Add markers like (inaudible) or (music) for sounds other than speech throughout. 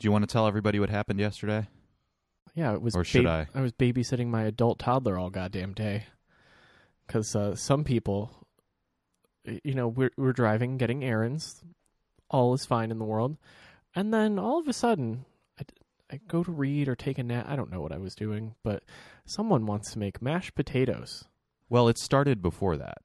Do you want to tell everybody what happened yesterday? Yeah, it was. Or should bab- I? I was babysitting my adult toddler all goddamn day. Because uh, some people, you know, we're we're driving, getting errands, all is fine in the world, and then all of a sudden, I, I go to read or take a nap. I don't know what I was doing, but someone wants to make mashed potatoes. Well, it started before that.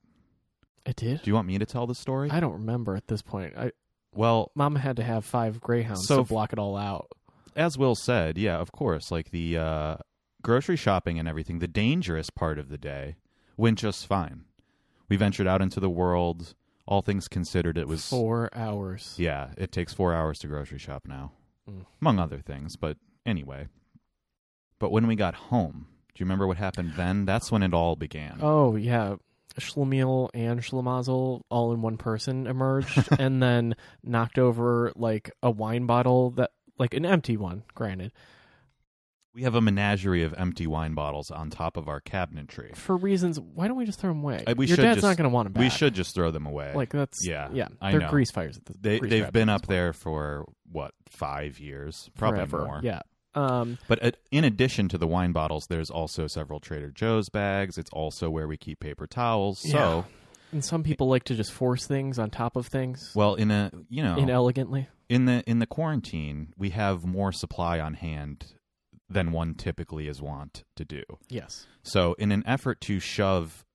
It did. Do you want me to tell the story? I don't remember at this point. I well, Mama had to have five greyhounds So to block it all out. as Will said, yeah, of course, like the uh, grocery shopping and everything, the dangerous part of the day went just fine. We ventured out into the world. All things considered, it was Four hours. Yeah, it takes four hours to grocery shop now, Mm. among other things. But anyway, but when we got home, do you remember what happened then? That's when it all began. Oh yeah, Schlemiel and Schlemazel all in one person emerged, (laughs) and then knocked over like a wine bottle that, like an empty one, granted, We have a menagerie of empty wine bottles on top of our cabinetry. for reasons. Why don't we just throw them away? Uh, we Your should dad's just- not going to want them back. We should just throw them away. like that's Yeah, yeah. I they're know. grease fires. At the, they they've been up this there for what five years, probably point. forever. more. Yeah. Um. But uh, in addition to the wine bottles, there's also several Trader Joe's bags. It's also where we keep paper towels. So, Yeah. And some people like to just force things on top of things well, in a you know inelegantly. in the in the quarantine, we have more supply on hand than one typically is wont to do. Yes. So, in an effort to shove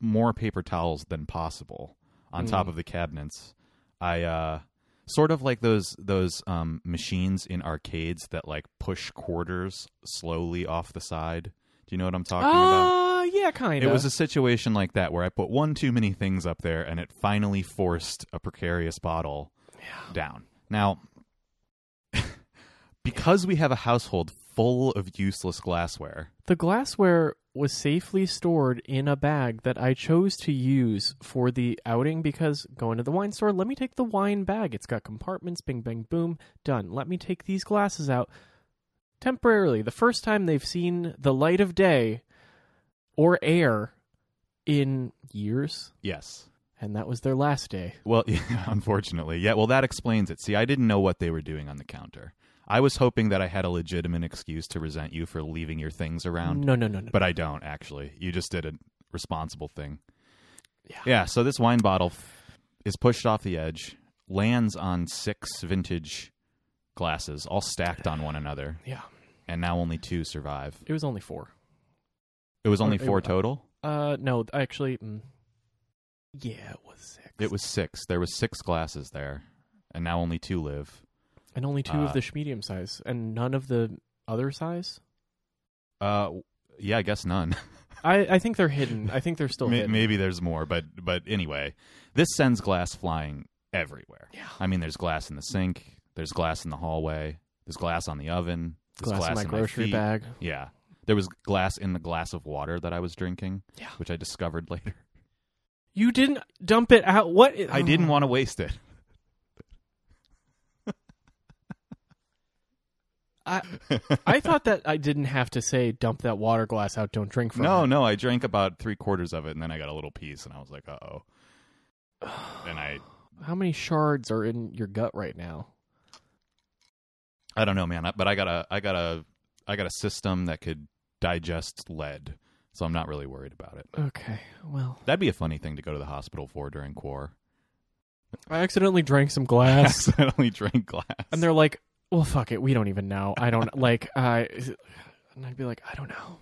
more paper towels than possible on top Mm. of the cabinets, I uh sort of like those those um machines in arcades that like push quarters slowly off the side. Do you know what I'm talking about? Uh, yeah, kind of. It was a situation like that where I put one too many things up there and it finally forced a precarious bottle down. Now, (laughs) because we have a household full of useless glassware, The glassware was safely stored in a bag that I chose to use for the outing because going to the wine store, let me take the wine bag. It's got compartments, bing, bang, boom, done. Let me take these glasses out temporarily. The first time they've seen the light of day or air in years, yes. and that was their last day. Well, (laughs) yeah, unfortunately. Yeah, well, that explains it. See, I didn't know what they were doing on the counter. I was hoping that I had a legitimate excuse to resent you for leaving your things around. No, no, no, no. but I don't actually. You just did a responsible thing. Yeah. Yeah. So this wine bottle f- is pushed off the edge, lands on six vintage glasses, all stacked on one another, yeah, and now only two survive. it was only four. It was only Or- it- four total. Uh, no, actually, mm, yeah, it was six. It was six. There was six glasses there, and now only two live. And only two uh, of the medium size, and none of the other size. Uh, yeah, I guess none. (laughs) I, I think they're hidden. I think they're still hidden. Maybe there's more, but but anyway, this sends glass flying everywhere. Yeah. I mean, there's glass in the sink. There's glass in the hallway. There's glass on the oven. There's glass, glass, in my in grocery feet. bag. Yeah. There was glass in the glass of water that I was drinking, Yeah. which I discovered (laughs) later. You didn't dump it out. What? I didn't want to waste it. I, (laughs) I thought that I didn't have to say dump that water glass out. Don't drink from No, it. no, I drank about three quarters of it, and then I got a little piece, and I was like, "Uh oh." (sighs) And I, How many shards are in your gut right now? I don't know, man, but I got a, I got a, I got a system that could digest lead, so I'm not really worried about it. Okay. Well, That'd be a funny thing to go to the hospital for during quar. I accidentally drank some glass, I (laughs) Accidentally drank glass. and they're like, "Well, fuck it. We don't even know. I don't like. I." and I'd be like, "I don't know.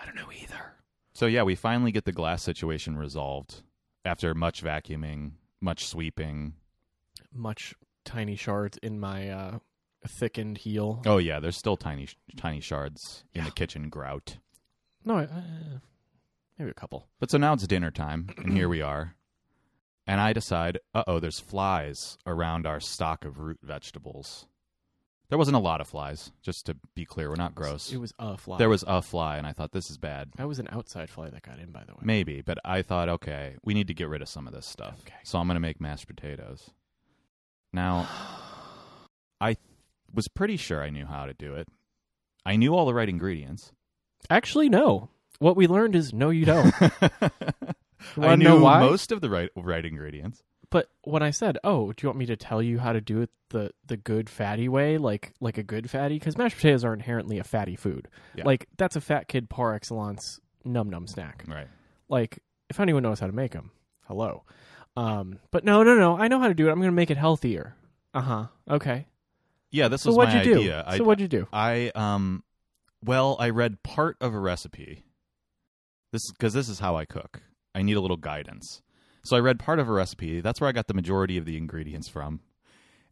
I don't know either." so yeah, we finally get the glass situation resolved after much vacuuming, much sweeping. Much tiny shards in my uh, thickened heel. Oh yeah, there's still tiny, tiny shards in Yeah. the kitchen grout. No, uh, maybe a couple. But so now it's dinner time, and here we are. And I decide, uh oh, there's flies around our stock of root vegetables. There wasn't a lot of flies, just to be clear. We're not gross. It was a fly. There was a fly, and I thought this is bad. That was an outside fly that got in, by the way. Maybe, but I thought, okay, we need to get rid of some of this stuff. Okay. So I'm going to make mashed potatoes. Now, I was pretty sure I knew how to do it. I knew all the right ingredients. Actually, no. What we learned is no, you don't. (laughs) I knew know why? most of the right right ingredients. But when I said, "Oh, do you want me to tell you how to do it the the good fatty way, like like a good fatty?" Because mashed potatoes are inherently a fatty food. Yeah. Like that's a fat kid par excellence num num snack. Right. Like if anyone knows how to make them, hello. Um, but no, no, no. I know how to do it. I'm going to make it healthier. Uh huh. Okay. Yeah, this So was what'd my you do? idea. I, so what'd you do? I um, well, I read part of a recipe. This because this is how I cook. I need a little guidance. So I read part of a recipe. That's where I got the majority of the ingredients from.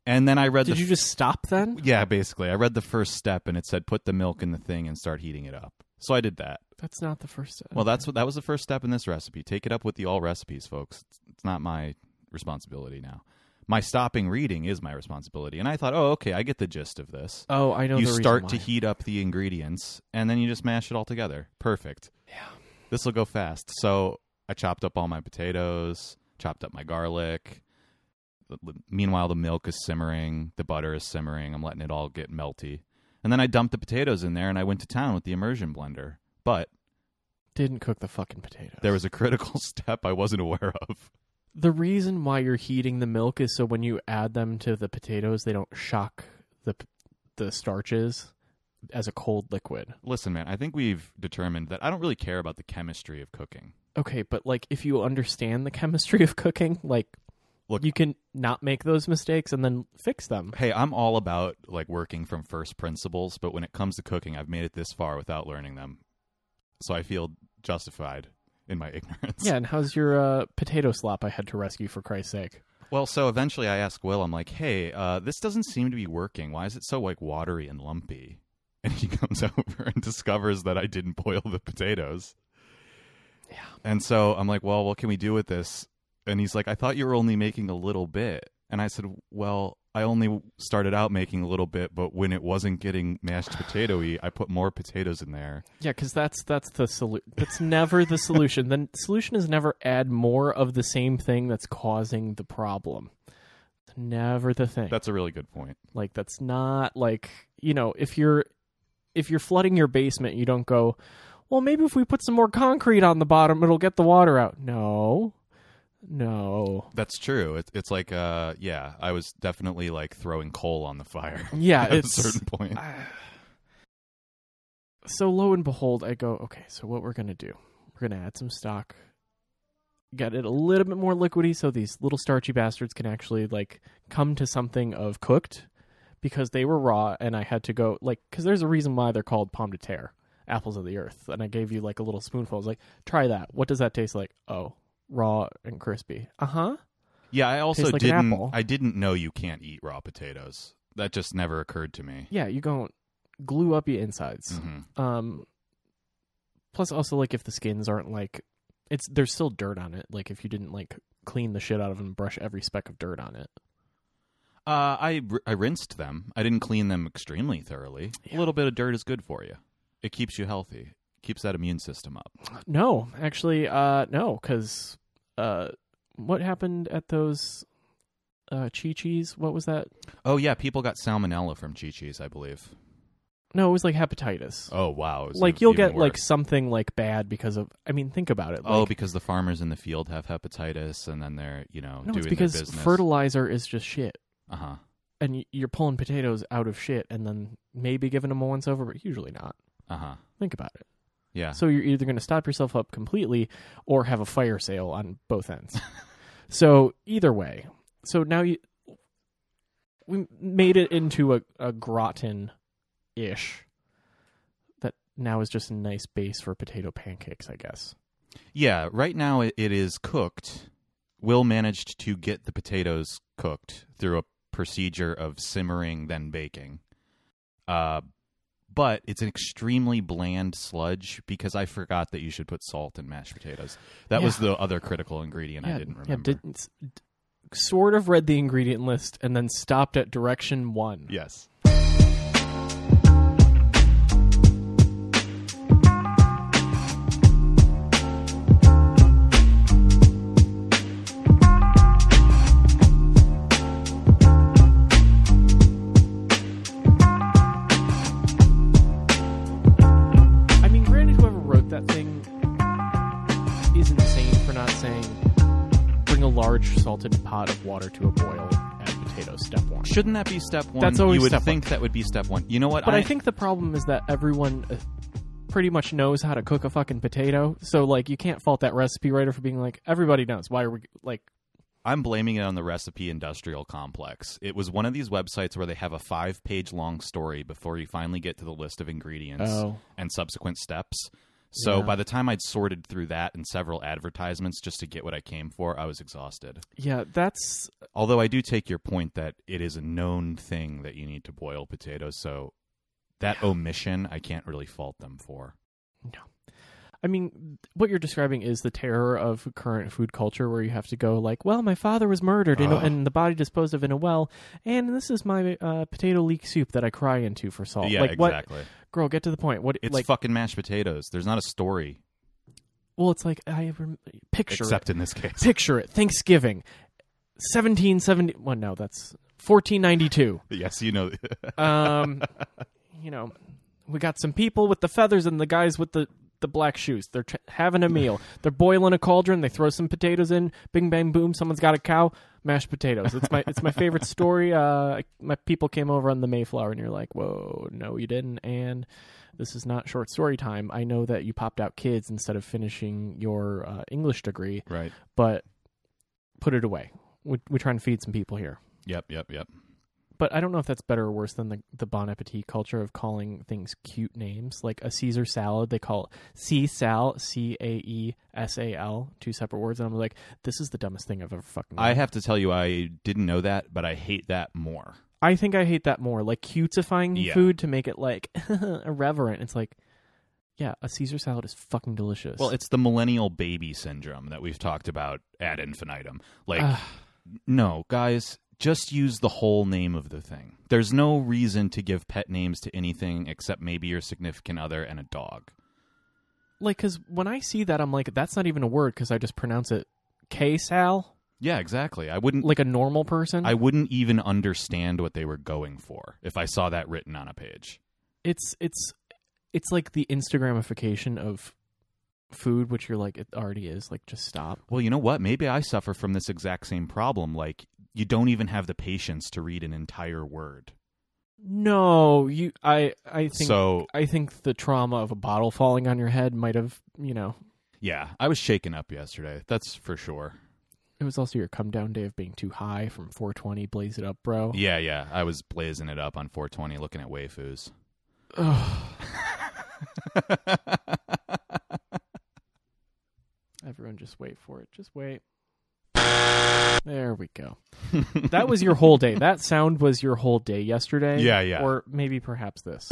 And then I read Did the you just stop then? yeah, basically, I read the first step, and it said put the milk in the thing and start heating it up. So I did that. That's not the first step. Well, that's what that was the first step in this recipe. Take it up with the all recipes, folks. It's, it's not my responsibility now. My stopping reading is my responsibility. And I thought, oh, okay, I get the gist of this. Oh, I know. you start to heat up the ingredients, and then you just mash it all together. Perfect. Yeah. This will go fast. So I chopped up all my potatoes, chopped up my garlic. Meanwhile, the milk is simmering, the butter is simmering. I'm letting it all get melty. And then I dumped the potatoes in there and I went to town with the immersion blender. But Didn't cook the fucking potatoes. there was a critical (laughs) step I wasn't aware of. The reason why you're heating the milk is so when you add them to the potatoes, they don't shock the the starches as a cold liquid. Listen, man, I think we've determined that I don't really care about the chemistry of cooking. Okay, but like if you understand the (laughs) chemistry of cooking, like Look- you can not make those mistakes and then fix them. Hey, I'm all about like working from first principles, but when it comes to cooking, I've made it this far without learning them. So I feel justified in my (laughs) ignorance. Yeah, and how's your uh, potato slop I had to rescue for Christ's sake? Well, so eventually I asked Will, I'm like, "Hey, uh, this doesn't seem to be working. Why is it so like watery and lumpy?" And he (laughs) comes over and discovers that I didn't boil the potatoes. Yeah. And so I'm like, "Well, what can we do with this?" And he's like, "I thought you were only making a little bit." And I said, "Well, I only started out making a little bit, but when it wasn't getting mashed potatoy, I put more potatoes in there." Yeah, because that's that's the solution. That's never the solution. The solution is never add more of the same thing that's causing the problem. It's never the thing. That's a really good point. Like that's not like you know if you're if you're flooding your basement, you don't go, well, maybe if we put some more concrete on the bottom, it'll get the water out. No, no. That's true. It's it's like uh yeah, I was definitely like throwing coal on the fire. (laughs) Yeah, at a certain point. (sighs) so lo and behold, I go, okay, so what we're gonna do? We're gonna add some stock, get it a little bit more liquidy, so these little starchy bastards can actually like come to something of cooked, because they were raw, and I had to go like, because there's a reason why they're called pomme de terre, apples of the earth, and I gave you like a little spoonful. I was like, try that. What does that taste like? Oh, raw and crispy. Uh huh. Yeah, I also Tastes like an didn't apple. I didn't know you can't eat raw potatoes. That just never occurred to me. Yeah, you go glue up your insides. hmm Um plus also like if the skins aren't like it's there's still dirt on it. Like if you didn't like clean the shit out of them and brush every speck of dirt on it. Uh, I r- I rinsed them. I didn't clean them extremely thoroughly. A little bit of dirt is good for you. It keeps you healthy. Keeps that immune system up. No, actually uh no cuz uh what happened at those uh Chi-Chi's? What was that? Oh yeah, people got salmonella from Chi-Chi's, I believe. No, it was like hepatitis. Oh wow, like you'll get like something like bad because of I mean think about it. oh because the farmers in the field have hepatitis, and then they're you know no, doing it's because fertilizer is just shit. Uh huh. And you're pulling potatoes out of shit and then maybe giving them a once over, but usually not. Uh huh. Think about it. Yeah. So you're either going to stop yourself up completely or have a fire sale on both ends. (laughs) so either way. So now you we made it into a, a gratin ish that now is just a nice base for potato pancakes, I guess. Yeah, right now it, it is cooked. Will managed to get the potatoes cooked through a procedure of simmering then baking. Uh, but it's an extremely bland sludge because I forgot that you should put salt in mashed potatoes. That was the other critical ingredient I didn't remember. Yeah, did, sort of read the ingredient list and then stopped at direction 1. yes. Salted pot of water to a boil. Add potatoes. Step one. Shouldn't that be step one? That's always you would step think that would be step one. You know what? But I, think the problem is that everyone uh, pretty much knows how to cook a fucking potato. So like you can't fault that recipe writer for being like everybody knows. Why are we like I'm blaming it on the recipe industrial complex. It was one of these websites where they have a five page long story before you finally get to the list of ingredients Oh. and subsequent steps. So Yeah. by the time I'd sorted through that and several advertisements just to get what I came for, I was exhausted. Yeah, that's Although I do take your point that it is a known thing that you need to boil potatoes, so that omission I can't really fault them for. I mean, what you're describing is the terror of current food culture, where you have to go like, "Well, my father was murdered in and the body disposed of in a well, and this is my uh, potato leek soup that I cry into for salt." yeah, like, what, exactly. girl? Get to the point. What? It's like, fucking mashed potatoes. There's not a story, well, it's like I rem- picture except it. in this case. Picture it. Thanksgiving, seventeen seventy. Well, no, that's fourteen ninety two. (laughs) yes, you know. (laughs) Um, you know, we got some people with the feathers and the guys with the the black shoes. They're having a meal. They're boiling a cauldron. They throw some potatoes in. Bing bang boom. Someone's got a cow. Mashed potatoes. It's my it's my favorite (laughs) story. Uh, my people came over on the Mayflower, and you're like, whoa, no, you didn't. And this is not short story time. I know that you popped out kids instead of finishing your uh, English degree, right. but put it away. We, we're trying to feed some people here. Yep, yep, yep. But I don't know if that's better or worse than the the Bon Appetit culture of calling things cute names. Like a Caesar salad, they call it C sal, C A E S A L, two separate words. And I'm like, this is the dumbest thing I've ever fucking. I have to tell you, I didn't know that, but I hate that more. I think I hate that more. Like cutesifying Yeah. food to make it like (laughs) irreverent. It's like, yeah, a Caesar salad is fucking delicious. Well, it's the millennial baby syndrome that we've talked about ad infinitum. Like, no, guys, just use the whole name of the thing. There's no reason to give pet names to anything except maybe your significant other and a dog. like because when I see that, I'm like, that's not even a word because I just pronounce it K sal, Yeah, exactly. I wouldn't. like a normal person. I wouldn't even understand what they were going for if I saw that written on a page. it's it's it's like the Instagramification of food, which you're like it already is. Like, just stop. Well, you know what? Maybe I suffer from this exact same problem. Like, you don't even have the patience to read an entire word. No, you. I I think So, I think the trauma of a bottle falling on your head might have you know. yeah, I was shaken up yesterday. That's for sure. It was also your come down day of being too high from 420. Blaze it up, bro. Yeah, yeah. I was blazing it up on 420 looking at waifus. (sighs) Everyone, just wait for it. Just wait. There we go. that was your whole day. That sound was your whole day yesterday. Yeah, yeah. Or maybe perhaps this.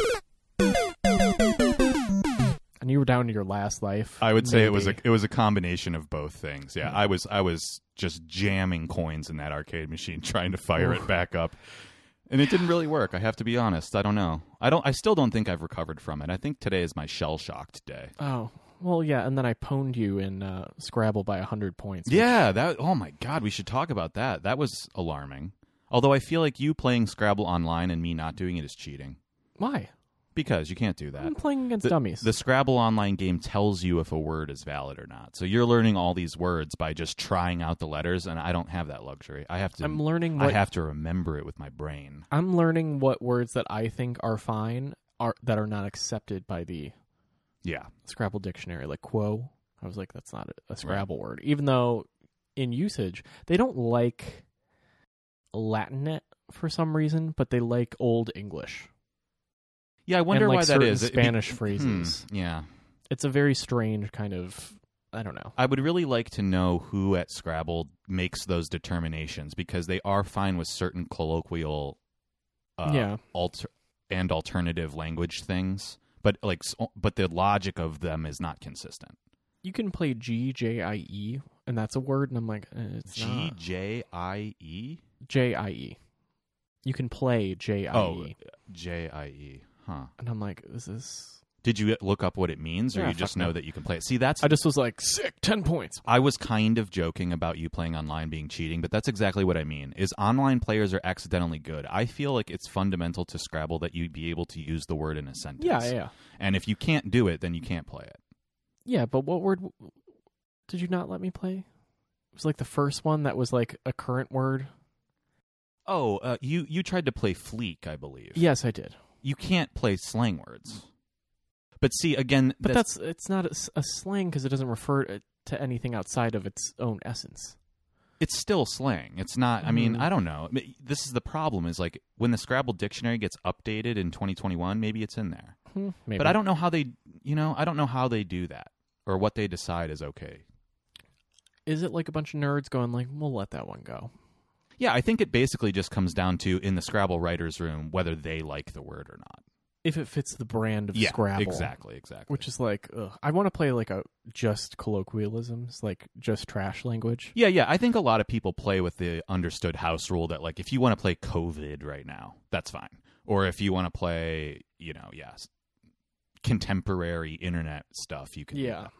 And you were down to your last life. I would say it was a it was a combination of both things. Yeah, I was I was just jamming coins in that arcade machine (laughs) trying to fire it back up. And it didn't really work. I have to be honest. I don't know. I don't I still don't think I've recovered from it. I think today is my shell shocked day. Oh well, yeah. And then I pwned you in uh, Scrabble by hundred points. Yeah, that oh my god, we should talk about that. That was alarming. Although I feel like you playing Scrabble online and me not doing it is cheating. Why? Because you can't do that. I'm playing against the, dummies. The Scrabble online game tells you if a word is valid or not. So you're learning all these words by just trying out the letters, and I don't have that luxury. I have to. I'm learning I have to remember it with my brain. I'm learning what words that I think are fine are that are not accepted by the Yeah, Scrabble dictionary, like quo. I was like, that's not a, a Scrabble word, even though in usage they don't like Latinet for some reason, but they like Old English. yeah. I wonder and, like, why that is. It be- Spanish Hmm, phrases. yeah, It's a very strange kind of. I don't know. I would really like to know who at Scrabble makes those determinations because they are fine with certain colloquial, uh, yeah, alter and alternative language things, but like, but the logic of them is not consistent. you can play G J I E, and that's a word, and I'm like, eh, it's G J I E. J I E. You can play J I Oh, E, J I E. Huh. and I'm like, is this is. Did you look up what it means, or Yeah, you just fuck know no. that you can play it? See, that's I just was like, sick, ten points. I was kind of joking about you playing online being cheating, but that's exactly what I mean. Is online players are accidentally good. I feel like it's fundamental to Scrabble that you be able to use the word in a sentence. Yeah, yeah, yeah. And if you can't do it, then you can't play it. Yeah, but what word w- did you not let me play? It was like the first one that was like a current word. Oh, uh, you you tried to play fleek, I believe. Yes, I did. You can't play slang words. But see, again, But that's, it's not a slang because it doesn't refer to- to anything outside of its own essence. it's still slang. It's not. I mean, Mhm. I don't know. This is the problem. Is like when the Scrabble dictionary gets updated in 2021, maybe it's in there. Hmm, maybe. But I don't know how they. You know, I don't know how they do that or what they decide is okay. Is it like a bunch of nerds going like, "We'll let that one go"? Yeah, I think it basically just comes down to in the Scrabble writers' room whether they like the word or not. If it fits the brand of yeah, Scrabble, exactly, exactly. Which is like, ugh. I want to play like a just colloquialisms, like just trash language. Yeah, yeah. I think a lot of people play with the understood house rule that, like, if you want to play COVID right now, that's fine. Or if you want to play, you know, yes, contemporary internet stuff, you can. do Yeah. that.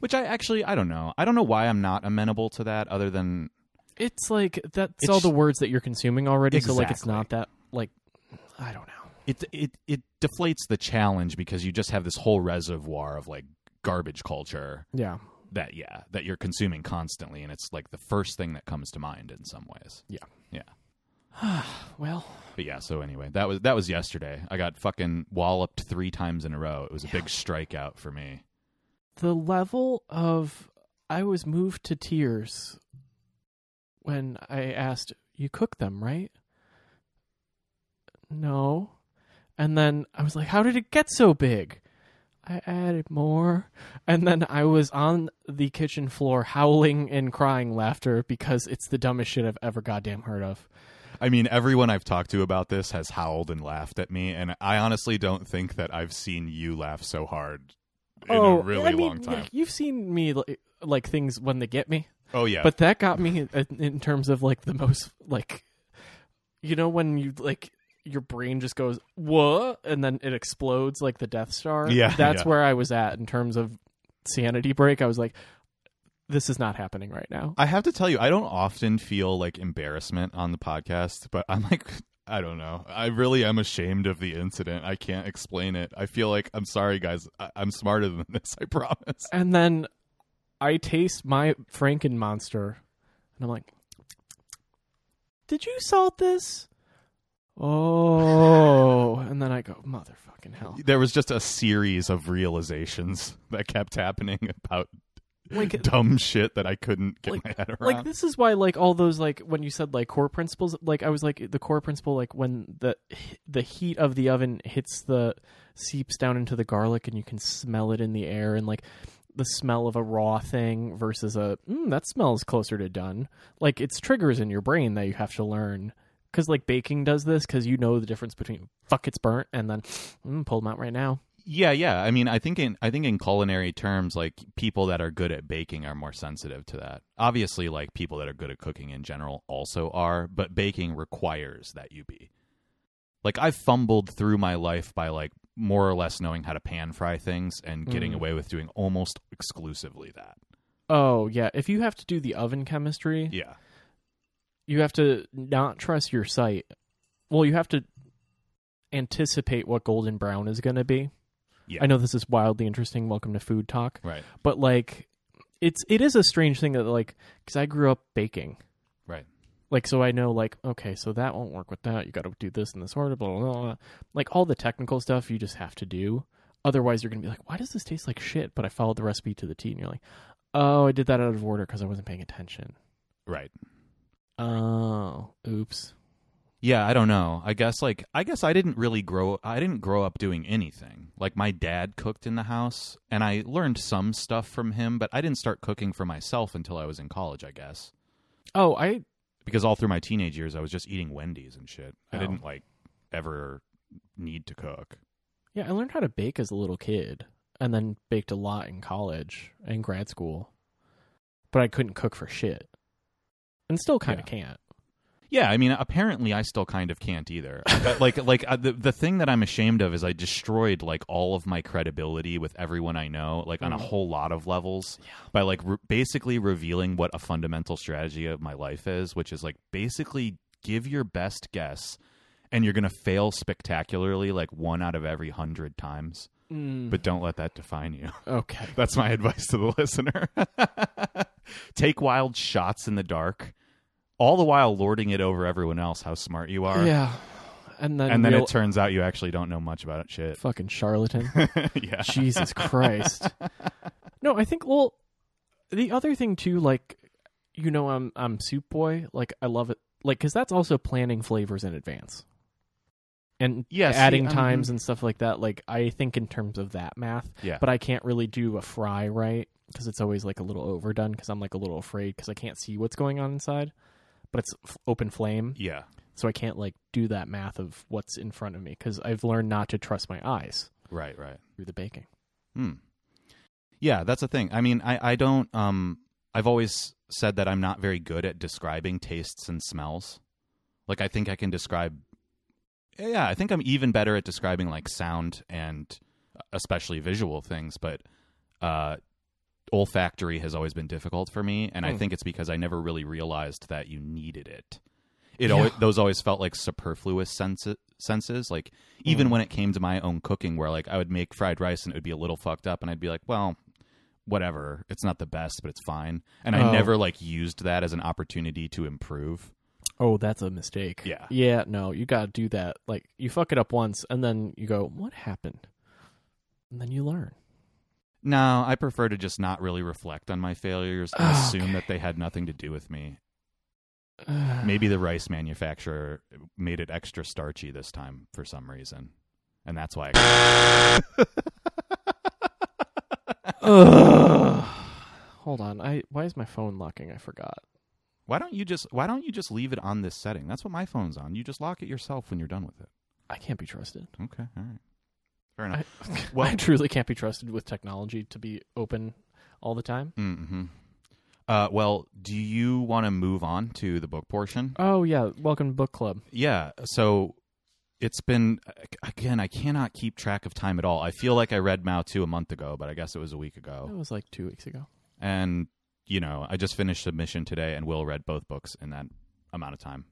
Which I actually, I don't know. I don't know why I'm not amenable to that, other than It's like that's It's- all the words that you're consuming already. So like, it's not that like, I don't know. It it it deflates the challenge because you just have this whole reservoir of like garbage culture Yeah. that yeah that you're consuming constantly, and it's like the first thing that comes to mind in some ways. Yeah. Yeah. (sighs) well, But yeah, so anyway, that was that was yesterday. I got fucking walloped three times in a row. It was a big strikeout for me. the level of I was moved to tears when I asked, "You cook them, right?" No. And then I was like, "How did it get so big?" I added more. And then I was on the kitchen floor howling and crying laughter because it's the dumbest shit I've ever goddamn heard of. I mean, everyone I've talked to about this has howled and laughed at me, and I honestly don't think that I've seen you laugh so hard in a oh, really Oh, I mean, long time. You've seen me like, like things when they get me. Oh yeah, but that got me in, in terms of like the most like you know when you like your brain just goes what and then it explodes like the death star Yeah, that's yeah. where i was at in terms of sanity break i was like this is not happening right now I have to tell you, I don't often feel like embarrassment on the podcast, but I'm like, (laughs) I don't know. I really am ashamed of the incident. I can't explain it. I feel like I'm sorry, guys. I- I'm smarter than (laughs) this. I promise. and then i taste my franken monster and i'm like did you salt this oh. And then i go motherfucking hell. There was just a series of realizations that kept happening about like dumb shit that I couldn't get Like- my head around. like this is why like all those like when you said like core principles like i was like the core principle like when the the heat of the oven hits the seeps down into the garlic and you can smell it in the air and like the smell of a raw thing versus a mm, that smells closer to done. Like it's triggers in your brain that you have to learn because like baking does this because you know the difference between fuck it's burnt and then mm, pull them out right now yeah, yeah. I mean, I think in I think in culinary terms, like people that are good at baking are more sensitive to that. Obviously, like people that are good at cooking in general also are, but baking requires that you be. Like I've fumbled through my life by like more or less knowing how to pan fry things and getting Mm. away with doing almost exclusively that. oh yeah if you have to do the oven chemistry Yeah. You have to not trust your sight. Well, you have to anticipate what golden brown is going to be. Yeah. I know this is wildly interesting. Welcome to food talk. Right. But like it's it is a strange thing that like cuz I grew up baking. Right. Like so I know like okay, so that won't work with that. You got to do this in this order blah, blah, blah. Like all the technical stuff you just have to do. Otherwise you're going to be like, "Why does this taste like shit?" But I followed the recipe to the T and you're like, "Oh, I did that out of order cuz I wasn't paying attention." Right. Oh, oops. Yeah, I don't know. I guess like I guess I didn't really grow I didn't grow up doing anything. Like my dad cooked in the house and I learned some stuff from him, but I didn't start cooking for myself until I was in college, I guess. Oh, I Because all through my teenage years I was just eating Wendy's and shit. I Oh. didn't like ever need to cook. Yeah, I learned how to bake as a little kid and then baked a lot in college and grad school. But I couldn't cook for shit. And still kind of can't. Yeah, I mean, apparently I still kind of can't either. But, (laughs) like, like uh, the the thing that I'm ashamed of is I destroyed like all of my credibility with everyone I know, like on a Mm. whole lot of levels, by like re- basically revealing what a fundamental strategy of my life is, which is like basically give your best guess, and you're gonna fail spectacularly like one out of every hundred times. But don't let that define you. okay. (laughs) That's my advice to the listener. (laughs) take wild shots in the dark, all the while lording it over everyone else how smart you are. yeah, and then And then real- it turns out you actually don't know much about it. Shit. fucking charlatan. (laughs) yeah. Jesus Christ. (laughs) No, I think well the other thing too like you know I'm I'm soup boy, like I love it like cuz that's also planning flavors in advance. And Yeah, see, adding um, times and stuff like that like I think in terms of that math, Yeah. but I can't really do a fry right cuz it's always like a little overdone cuz I'm like a little afraid cuz I can't see what's going on inside. But it's f- open flame, yeah. so I can't like do that math of what's in front of me cuz I've learned not to trust my eyes Right, right. through the baking. Hmm. Yeah, that's the thing. I mean, I, I don't um I've always said that I'm not very good at describing tastes and smells. Like I think I can describe Yeah, I think I'm even better at describing like sound and especially visual things, but uh olfactory has always been difficult for me and I Hmm. think it's because I never really realized that you needed it. It Yeah. always, those always felt like superfluous sense, senses like even Hmm. when it came to my own cooking where like I would make fried rice and it would be a little fucked up and I'd be like, well, whatever. It's not the best, but it's fine. And I Oh. never like used that as an opportunity to improve. Oh, that's a mistake. Yeah. Yeah, no, you got to do that. Like you fuck it up once and then you go, "What happened?" And then you learn. No, I prefer to just not really reflect on my failures and ah, assume that they had nothing to do with me. Ah. Maybe the rice manufacturer made it extra starchy this time for some reason. And that's why I (laughs) Hold on. I why is my phone locking? I forgot. Why don't you just why don't you just leave it on this setting? That's what my phone's on. You just lock it yourself when you're done with it. I can't be trusted. Okay, all right. Fair I, enough. (laughs) I truly can't be trusted with technology to be open all the time. Mm-hmm. Uh, well, do you want to move on to the book portion? Oh yeah, welcome to book club. Yeah. So it's been again. I cannot keep track of time at all. I feel like I read Mao two a month ago, but I guess it was a week ago. It was like 2 weeks ago. And you know, I just finished submission today, and Will read both books in that amount of time,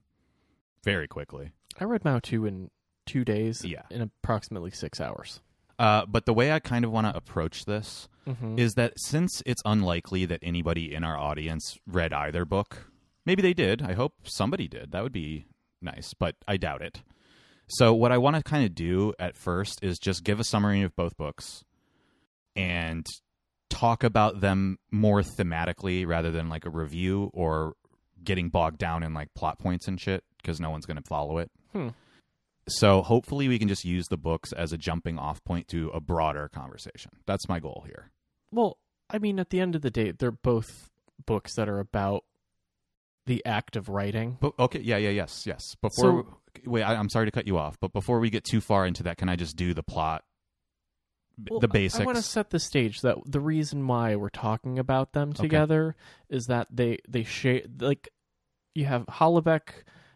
very quickly. I read Mao 2 in 2 days Yeah. in approximately 6 hours. Uh, but the way I kind of want to approach this Mhm. is that since it's unlikely that anybody in our audience read either book, maybe they did. I hope somebody did. That would be nice, but I doubt it. So, what I want to kind of do at first is just give a summary of both books and talk about them more thematically rather than like a review or getting bogged down in like plot points and shit because no one's going to follow it. Hmm. So, hopefully, we can just use the books as a jumping off point to a broader conversation. That's my goal here. Well, I mean, at the end of the day, they're both books that are about the act of writing. But okay, yeah, yeah, yes, yes. Before So- wait, I, I'm sorry to cut you off, but before we get too far into that, can I just do the plot, Well, the basics? I want to set the stage that the reason why we're talking about them together is that they they share like you have Houellebecq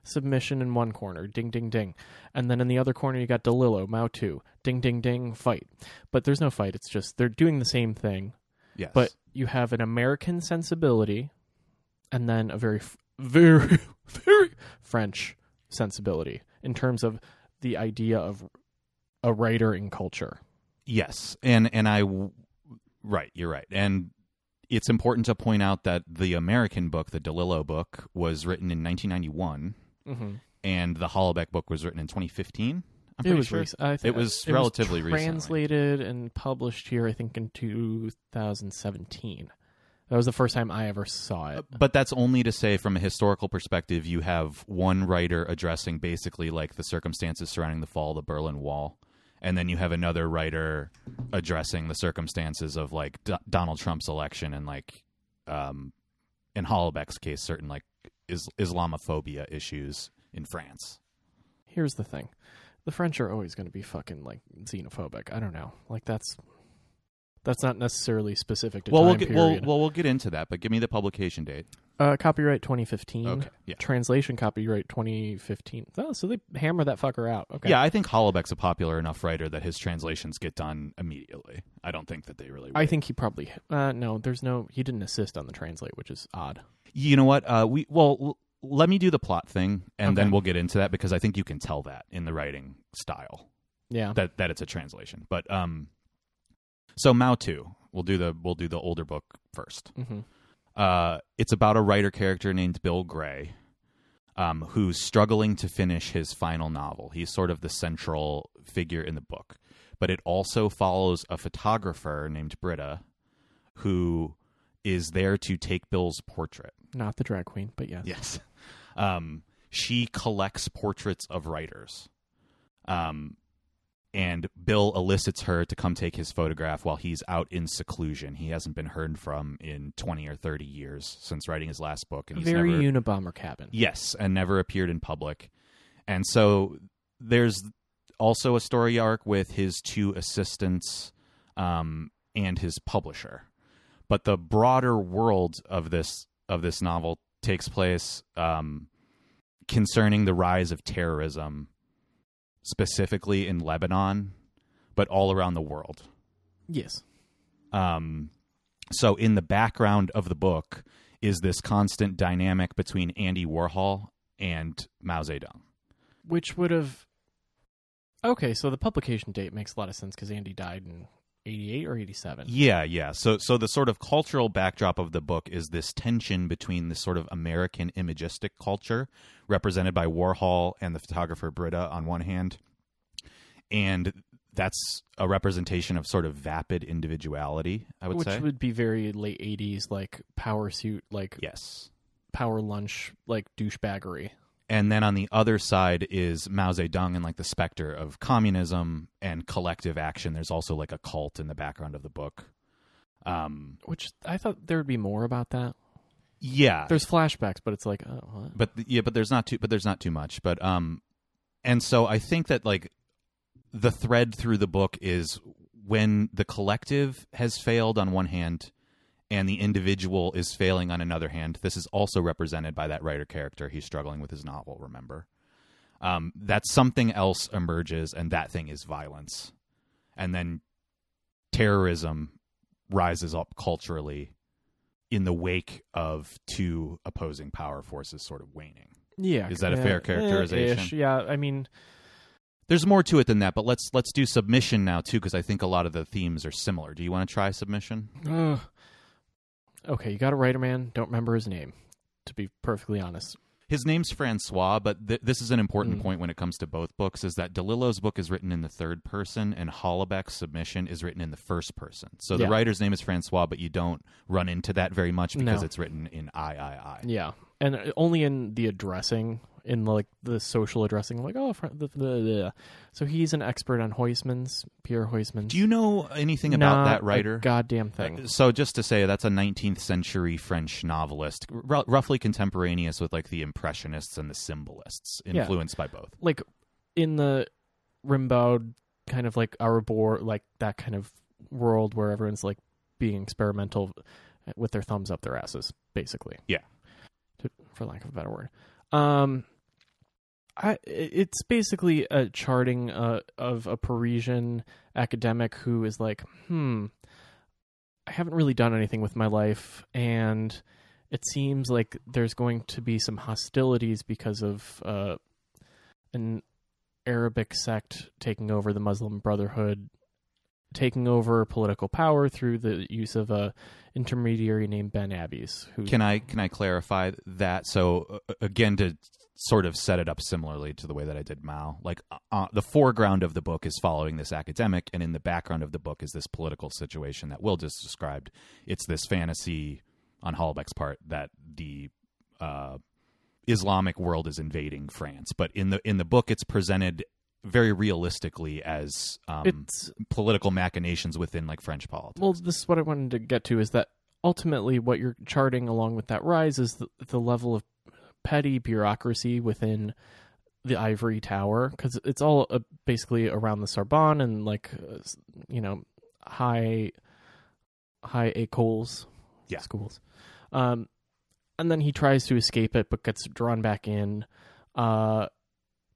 submission in one corner, ding ding ding, and then in the other corner you got DeLillo Mao two, ding ding ding, fight. But there's no fight. It's just they're doing the same thing, yes, but you have an American sensibility, and then a very very (laughs) very French sensibility in terms of the idea of a writer in culture. Yes, and and I, right, you're right, and it's important to point out that the American book, the DeLillo book, was written in 1991, Mm-hmm. and the Hollaback book was written in 2015. I'm It was sure. rec- I It think was relatively recently. translated and published here. I think in 2017. That was the first time I ever saw it. But that's only to say, from a historical perspective, you have one writer addressing basically like the circumstances surrounding the fall of the Berlin Wall, and then you have another writer addressing the circumstances of like D- Donald Trump's election and like, um, in Houellebecq's case, certain like is- Islamophobia issues in France. Here's the thing: the French are always going to be fucking like xenophobic. I don't know. Like that's that's not necessarily specific to Well, we'll time get well, well, we'll get into that, but give me the publication date. Uh, copyright 2015. Okay, yeah. Translation copyright 2015. Oh, so they hammer that fucker out. Okay. Yeah, I think Houellebecq's a popular enough writer that his translations get done immediately. I don't think that they really. I think he probably. Uh, no, there's no. He didn't assist on the translate, which is odd. You know what? Uh, we well, l- let me do the plot thing, and then we'll get into that because I think you can tell that in the writing style Yeah. that that it's a translation. But um, so Mao two, we'll do the we'll do the older book first. hmm Uh, it's about a writer character named Bill Gray, um, who's struggling to finish his final novel. He's sort of the central figure in the book, but it also follows a photographer named Brita, who is there to take Bill's portrait. Not the drag queen, but yes. Yes. (laughs) Um, she collects portraits of writers. Um, and Bill elicits her to come take his photograph while he's out in seclusion. He hasn't been heard from in 20 or 30 years since writing his last book. And he's Very never, Unabomber cabin. Yes, and never appeared in public. And so there's also a story arc with his two assistants um, and his publisher. But the broader world of this of this novel takes place um, concerning the rise of terrorism, specifically in Lebanon, but all around the world. Yes. Um, so in the background of the book is this constant dynamic between Andy Warhol and Mao Zedong. Which would have. Okay, so the publication date makes a lot of sense because Andy died in 88 or 87. Yeah, yeah. So so the sort of cultural backdrop of the book is this tension between this sort of American imagistic culture represented by Warhol and the photographer Brita on one hand and that's a representation of sort of vapid individuality, I would say. Which would be very late 80s, like power suit, like yes. power lunch, like douchebaggery. And then on the other side is Mao Zedong and like the specter of communism and collective action. There's also like a cult in the background of the book. Um, Which I thought there would be more about that. yeah, There's flashbacks, but it's like, oh, what? but yeah, but there's not too, but there's not too much. But um, and so I think that like the thread through the book is when the collective has failed on one hand and the individual is failing on another hand. This is also represented by that writer character. He's struggling with his novel. Remember, um, that something else emerges, and that thing is violence, and then terrorism rises up culturally in the wake of two opposing power forces sort of waning. Yeah. Is that a fair characterization? ish. Yeah, I mean, There's more to it than that, but let's let's do submission now too because I think a lot of the themes are similar. Do you want to try submission? ugh. Okay, you got a writer man. Don't remember his name, to be perfectly honest. His name's Francois, but th- this is an important Mm. point when it comes to both books: is that DeLillo's book is written in the third person, and Houellebecq's submission is written in the first person. So the writer's name is Francois, but you don't run into that very much because No. it's written in I I I. Yeah, and only in the addressing, in like the social addressing, like oh, the, the, the. so he's an expert on Huysmans, Pierre Huysmans. Do you know anything about Not that a writer? goddamn thing. Uh, So just to say, that's a 19th century French novelist, r- roughly contemporaneous with like the Impressionists and the Symbolists, Yeah. influenced by both. like in the Rimbaud kind of like Arabor, like that kind of world where everyone's like being experimental with their thumbs up their asses, basically. Yeah. To, for lack of a better word. Um, I it's basically a charting uh, of a Parisian academic who is like, hmm, I haven't really done anything with my life, and it seems like there's going to be some hostilities because of uh, an Arabic sect taking over the Muslim Brotherhood, taking over political power through the use of a intermediary named Ben Abbes. Who Can I can I clarify that? So uh, again, to sort of set it up similarly to the way that I did Mao, like uh, the foreground of the book is following this academic, and in the background of the book is this political situation that Will just described. It's this fantasy on Houellebecq's part that the uh, Islamic world is invading France, but in the in the book, it's presented very realistically as um, political machinations within like French politics. well, this is what I wanted to get to is that ultimately what you're charting along with that rise is the, the level of petty bureaucracy within the ivory tower because it's all uh, basically around the Sorbonne and like uh, you know high high écoles Yeah. schools um and then he tries to escape it but gets drawn back in uh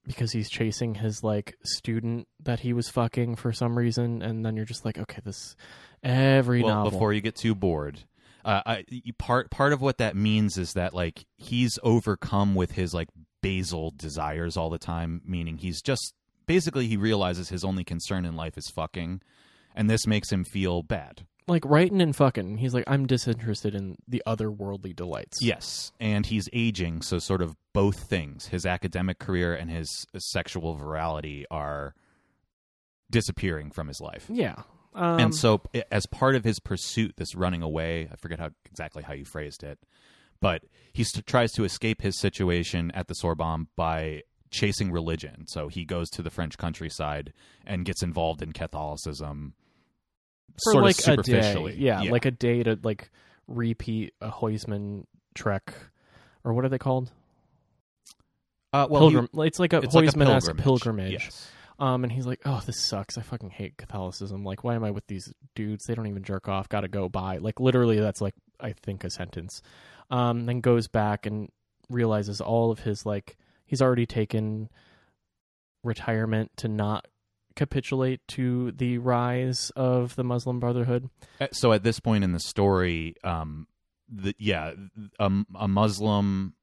because he's chasing his like student that he was fucking for some reason and then you're just like okay this every well, novel before you get too bored, uh, I, part part of what that means is that like he's overcome with his like basal desires all the time, meaning he's just basically he realizes his only concern in life is fucking, and this makes him feel bad. Like writing and fucking. He's like, I'm disinterested in the otherworldly delights. Yes, and he's aging, so sort of both things, his academic career and his sexual virality are disappearing from his life. Yeah. Um, and so as part of his pursuit this running away, I forget how exactly how you phrased it, but he st- tries to escape his situation at the Sorbonne by chasing religion. So he goes to the French countryside and gets involved in Catholicism for sort like of a day. Yeah, like a day to like repeat a Huysmans trek, or what are they called? uh, well, he- Pilgrim. it's like a it's like pilgrimage. pilgrimage. Yes. Um, and he's like, "Oh, this sucks. I fucking hate Catholicism. Like, why am I with these dudes? They don't even jerk off. Got to go by." Like, literally, that's like I think a sentence. Um, then goes back and realizes all of his like he's already taken retirement to not capitulate to the rise of the Muslim Brotherhood. Uh, So at this point in the story, um, the, yeah, a, a Muslim,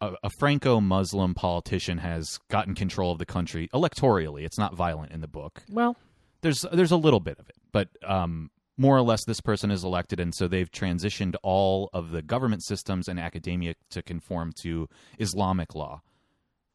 a, a Franco-Muslim politician has gotten control of the country electorally. It's not violent in the book. Well, There's there's a little bit of it, but um, more or less, this person is elected, and so they've transitioned all of the government systems and academia to conform to Islamic law.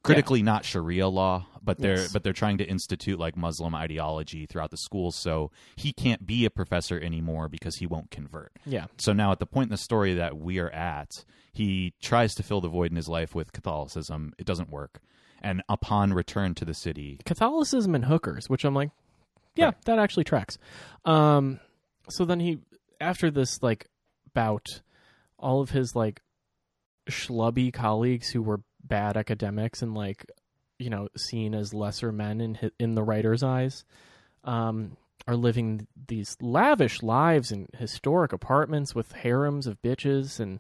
Critically, not Sharia law, but they're Yes. but they're trying to institute like Muslim ideology throughout the schools. So he can't be a professor anymore because he won't convert. yeah, So now, at the point in the story that we are at, he tries to fill the void in his life with Catholicism. It doesn't work, and upon return to the city, Catholicism and hookers, which I'm like, yeah, Right. that actually tracks. Um, so then he, after this like bout, all of his like schlubby colleagues who were bad academics and like, you know, seen as lesser men in in the writer's eyes, um, are living these lavish lives in historic apartments with harems of bitches and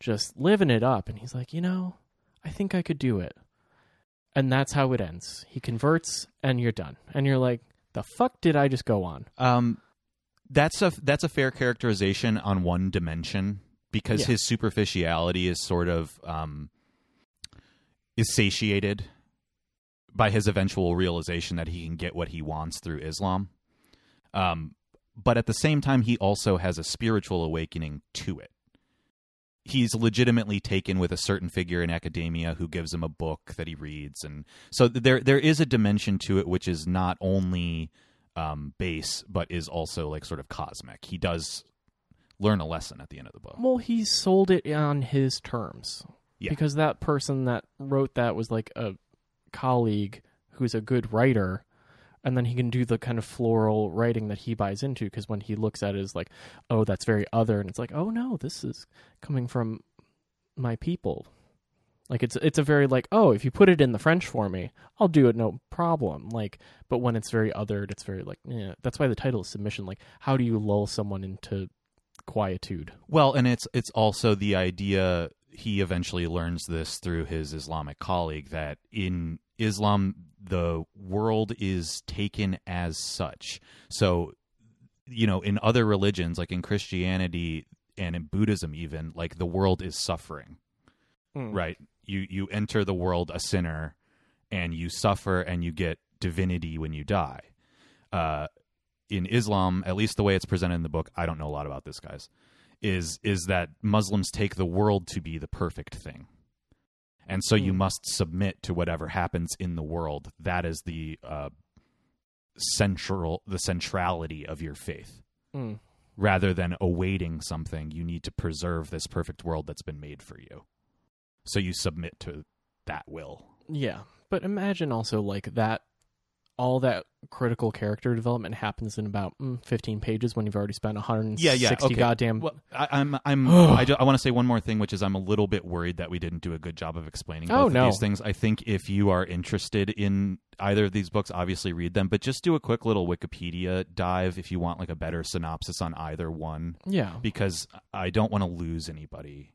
just living it up. And he's like, you know, I think I could do it and that's how it ends. He converts, and you're done. And you're like, the fuck did I just go on? Um, that's a that's a fair characterization on one dimension because Yeah. his superficiality is sort of um, is satiated by his eventual realization that he can get what he wants through Islam. Um, but at the same time, he also has a spiritual awakening to it. He's legitimately taken with a certain figure in academia who gives him a book that he reads, and so there there is a dimension to it which is not only um, base, but is also like sort of cosmic. He does learn a lesson at the end of the book. Well, he sold it on his terms. Yeah. Because that person that wrote that was like a colleague who's a good writer. And then he can do the kind of floral writing that he buys into because when he looks at it, is like, oh, that's very other, and it's like, oh no, this is coming from my people. Like it's it's a very like, oh, if you put it in the French for me, I'll do it no problem. Like, but when it's very othered, it's very like, yeah. That's why the title is submission. Like, how do you lull someone into quietude? Well, and it's it's also the idea he eventually learns this through his Islamic colleague that in Islam the world is taken as such. So you know, in other religions like in Christianity and in Buddhism even, like the world is suffering. Right. You you enter the world a sinner and you suffer and you get divinity when you die. Uh in Islam, at least the way it's presented in the book, I don't know a lot about this guys, is is that Muslims take the world to be the perfect thing. And so you Hmm. must submit to whatever happens in the world. That is the uh, central the centrality of your faith. Mm. Rather than awaiting something, you need to preserve this perfect world that's been made for you. So you submit to that will. Yeah, but imagine also like that. All that critical character development happens in about mm, 15 pages when you've already spent 160 Yeah, yeah, okay. goddamn. Well, I, I'm, I'm, (sighs) I, I want to say one more thing, which is I'm a little bit worried that we didn't do a good job of explaining both Oh, of no. these things. I think if you are interested in either of these books, obviously read them, but just do a quick little Wikipedia dive if you want like a better synopsis on either one, yeah, because I don't want to lose anybody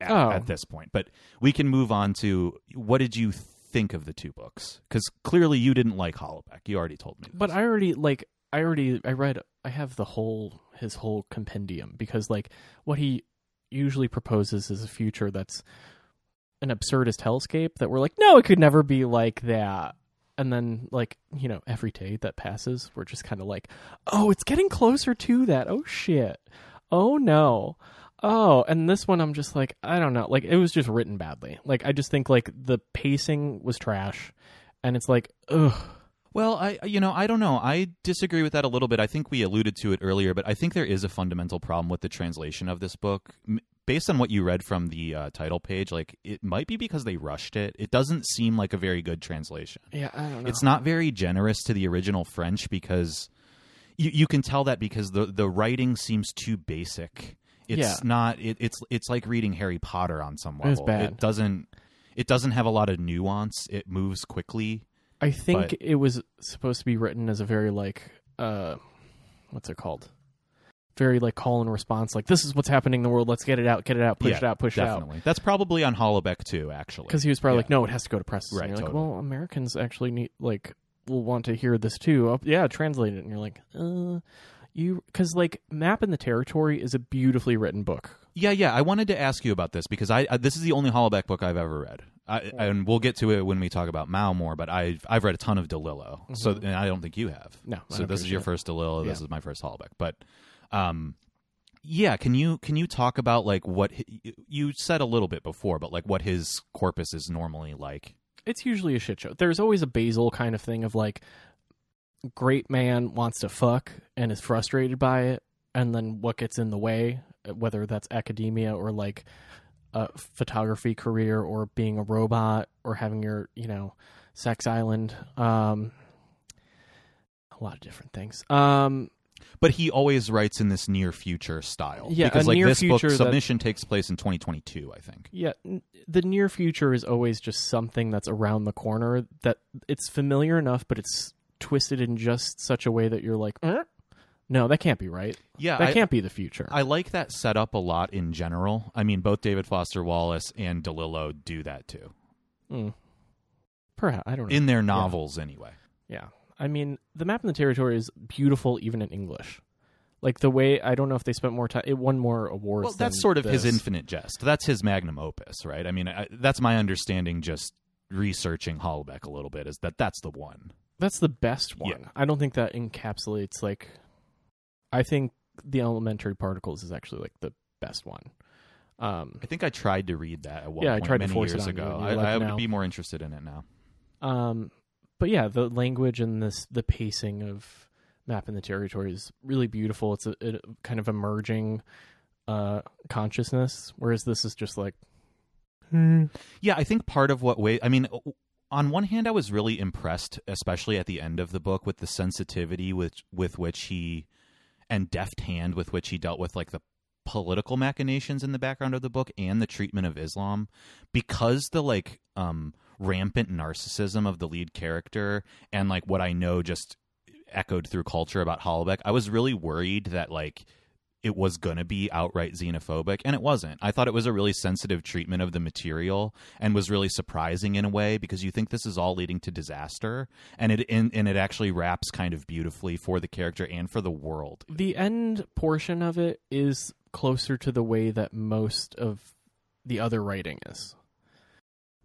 at, Oh. at this point. But we can move on to what did you think of the two books? Because clearly you didn't like Houellebecq. You already told me. This. but I already like I already I read I have the whole his whole compendium because like what he usually proposes is a future that's an absurdist hellscape that we're like no it could never be like that and then like you know every day that passes we're just kind of like oh it's getting closer to that oh shit oh no oh and this one i'm just like i don't know like it was just written badly like i just think like the pacing was trash and it's like ugh Well, I you know I don't know. I disagree with that a little bit. I think we alluded to it earlier, but I think there is a fundamental problem with the translation of this book. Based on what you read from the uh, title page, like it might be because they rushed it. It doesn't seem like a very good translation. yeah i don't know It's not very generous to the original French because you you can tell that because the the writing seems too basic. It's Yeah. not. It, it's it's like reading Harry Potter on some level. bad. It doesn't. It doesn't have a lot of nuance. It moves quickly. i think but- it was supposed to be written as a very like uh what's it called very like call and response like this is what's happening in the world let's get it out get it out push Yeah, it out push it out Definitely. That's probably on Houellebecq too, actually. because he was probably Yeah. like, no, it has to go to press. Right, And you're like, well, Americans actually need like will want to hear this too. Oh, yeah, translate it, and you're like, uh, you because like Map in the Territory is a beautifully written book. Yeah, yeah. I wanted to ask you about this because I, I this is the only Houellebecq book I've ever read, I, and we'll get to it when we talk about Mao more. But I've I've read a ton of DeLillo, so and I don't think you have. No, so this is your first DeLillo. This Yeah. is my first Houellebecq. But, um, yeah. Can you can you talk about like what you said a little bit before, but like what his corpus is normally like? It's usually a shit show. There's always a Basil kind of thing of like, great man wants to fuck and is frustrated by it, and then what gets in the way, whether that's academia or like a photography career or being a robot or having your you know sex island um a lot of different things um But he always writes in this near future style. Yeah, because like this book future that- submission takes place in 2022, I think. yeah the near future is always just something that's around the corner that it's familiar enough but it's twisted in just such a way that you're like "Eh? no that can't be right Yeah, that I- can't be the future I like that setup a lot in general. I mean, both David Foster Wallace and DeLillo do that too. mm. perhaps i don't know In their novels, anyway. Yeah. I mean, the map and the territory is beautiful even in English. Like the way I don't know if they spent more time. It won more awards. Well, that's than sort of his this. infinite jest. That's his magnum opus, right? I mean, I, that's my understanding just researching Houellebecq a little bit is that that's the one. That's the best one. Yeah. I don't think that encapsulates like. I think the elementary particles is actually like the best one. Um, I think I tried to read that at one Yeah, I point tried to many force years you, ago. I, I would "No." be more interested in it now. um, but yeah, the language and this the pacing of map in the territory is really beautiful. It's a, a kind of emerging uh consciousness, whereas this is just like. hmm. Yeah, I think part of what way I mean on one hand I was really impressed especially at the end of the book with the sensitivity with with which he and deft hand with which he dealt with like the political machinations in the background of the book and the treatment of Islam. Because the like um rampant narcissism of the lead character and like what I know just echoed through culture about Houellebecq I was really worried that like it was going to be outright xenophobic and it wasn't. I thought it was a really sensitive treatment of the material and was really surprising in a way because you think this is all leading to disaster and it and, and it actually wraps kind of beautifully for the character and for the world. the end portion of it is closer to the way that most of the other writing is.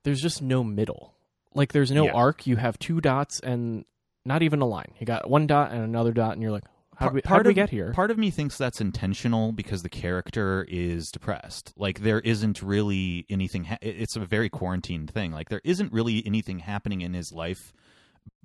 There's just no middle. Like there's no Yeah. arc. You have two dots and not even a line. You got one dot and another dot, and you're like, how do we, how did we of- get here? Part of me thinks that's intentional because the character is depressed. Like there isn't really anything. Ha- it's a very quarantined thing. Like there isn't really anything happening in his life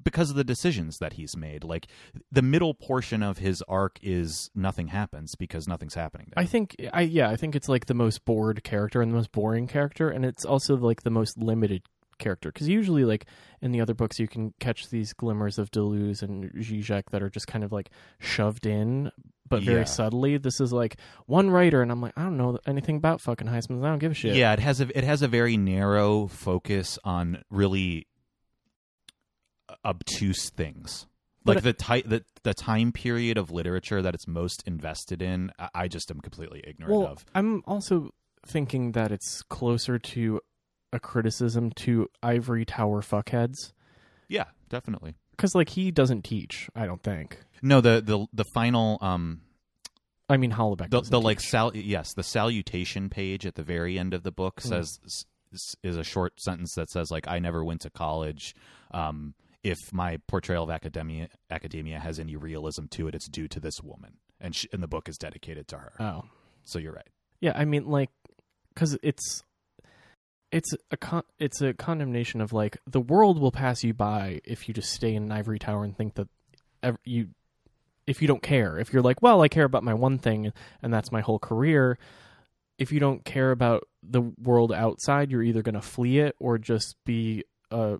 because of the decisions that he's made. Like the middle portion of his arc is nothing happens because nothing's happening. There. I think I yeah, I think it's like the most bored character and the most boring character, and it's also like the most limited character because usually like in the other books you can catch these glimmers of Deleuze and Zizek that are just kind of like shoved in, but very Yeah. subtly. This is like one writer, and I'm like I don't know anything about fucking Huysmans. I don't give a shit. Yeah, it has a it has a very narrow focus on really obtuse things. But Like the ti- the the time period of literature that it's most invested in, I, I just am completely ignorant Well, of. I'm also thinking that it's closer to a criticism to ivory tower fuckheads Yeah, definitely. because like he doesn't teach. I don't think. No, the the the final um I mean Houellebecq. the the like sal yes the salutation page at the very end of the book Hmm. says is a short sentence that says like I never went to college. Um, if my portrayal of academia academia has any realism to it, it's due to this woman, and she, and the book is dedicated to her. Oh, so you're right. yeah. I mean, like, because it's it's a con- it's a condemnation of like the world will pass you by if you just stay in an ivory tower and think that ev- you if you don't care if you're like well i care about my one thing and that's my whole career if you don't care about the world outside you're either going to flee it or just be a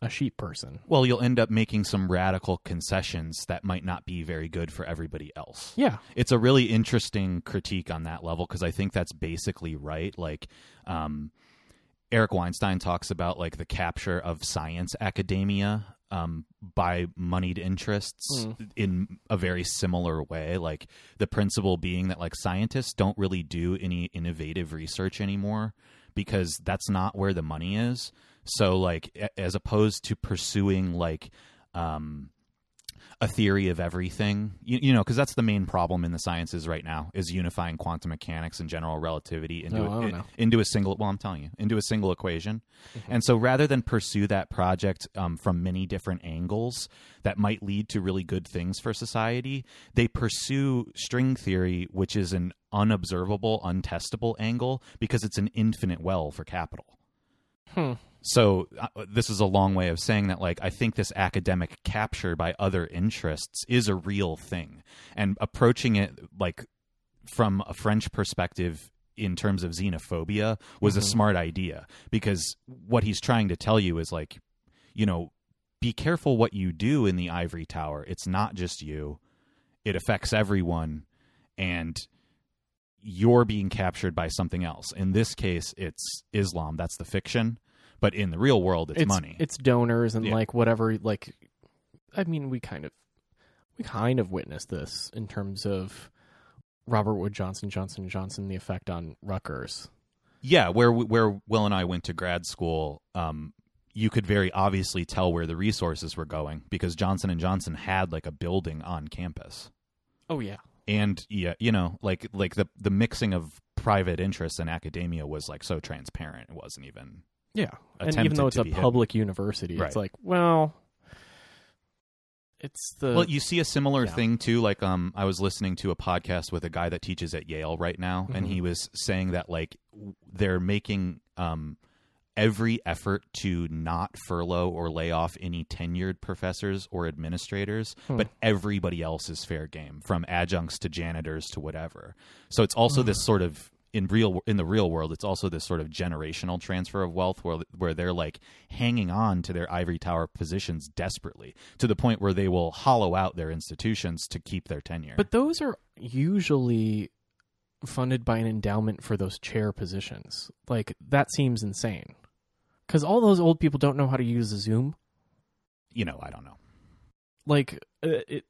a sheep person Well, you'll end up making some radical concessions that might not be very good for everybody else. yeah It's a really interesting critique on that level because I think that's basically right. Like, um, Eric Weinstein talks about like the capture of science academia um, by moneyed interests in a very similar way. Like the principle being that like scientists don't really do any innovative research anymore because that's not where the money is. So like as opposed to pursuing like um, a theory of everything, you, you know, because that's the main problem in the sciences right now is unifying quantum mechanics and general relativity into Oh, a, don't into a single. Well, I'm telling you, into a single equation. And so, rather than pursue that project um, from many different angles that might lead to really good things for society, they pursue string theory, which is an unobservable, untestable angle because it's an infinite well for capital. Hmm. So uh, this is a long way of saying that like I think this academic capture by other interests is a real thing. And approaching it like from a French perspective in terms of xenophobia was a smart idea. Because what he's trying to tell you is like you know be careful what you do in the ivory tower. It's not just you. It affects everyone. And you're being captured by something else. In this case it's Islam. That's the fiction but in the real world it's, money It's donors and Yeah. like whatever. Like, I mean, we kind of we kind of witnessed this in terms of Robert Wood Johnson, Johnson Johnson, the effect on Rutgers. Yeah, where where Will and I went to grad school, um, you could very obviously tell where the resources were going because Johnson and Johnson had like a building on campus, Oh yeah, and yeah, you know, like like the the mixing of private interests and academia was like so transparent. It wasn't even yeah. And even though it's a be hidden. public university, Right. it's like, well, it's the well, you see a similar yeah. thing too. Like, um, I was listening to a podcast with a guy that teaches at Yale right now, and Mm-hmm. he was saying that like they're making um every effort to not furlough or lay off any tenured professors or administrators, Hmm. but everybody else is fair game, from adjuncts to janitors to whatever. So it's also Hmm. this sort of in real in the real world, it's also this sort of generational transfer of wealth where where they're like hanging on to their ivory tower positions desperately to the point where they will hollow out their institutions to keep their tenure. But those are usually funded by an endowment for those chair positions. Like that seems insane. Cuz all those old people don't know how to use a Zoom. you know, I don't know. Like uh, it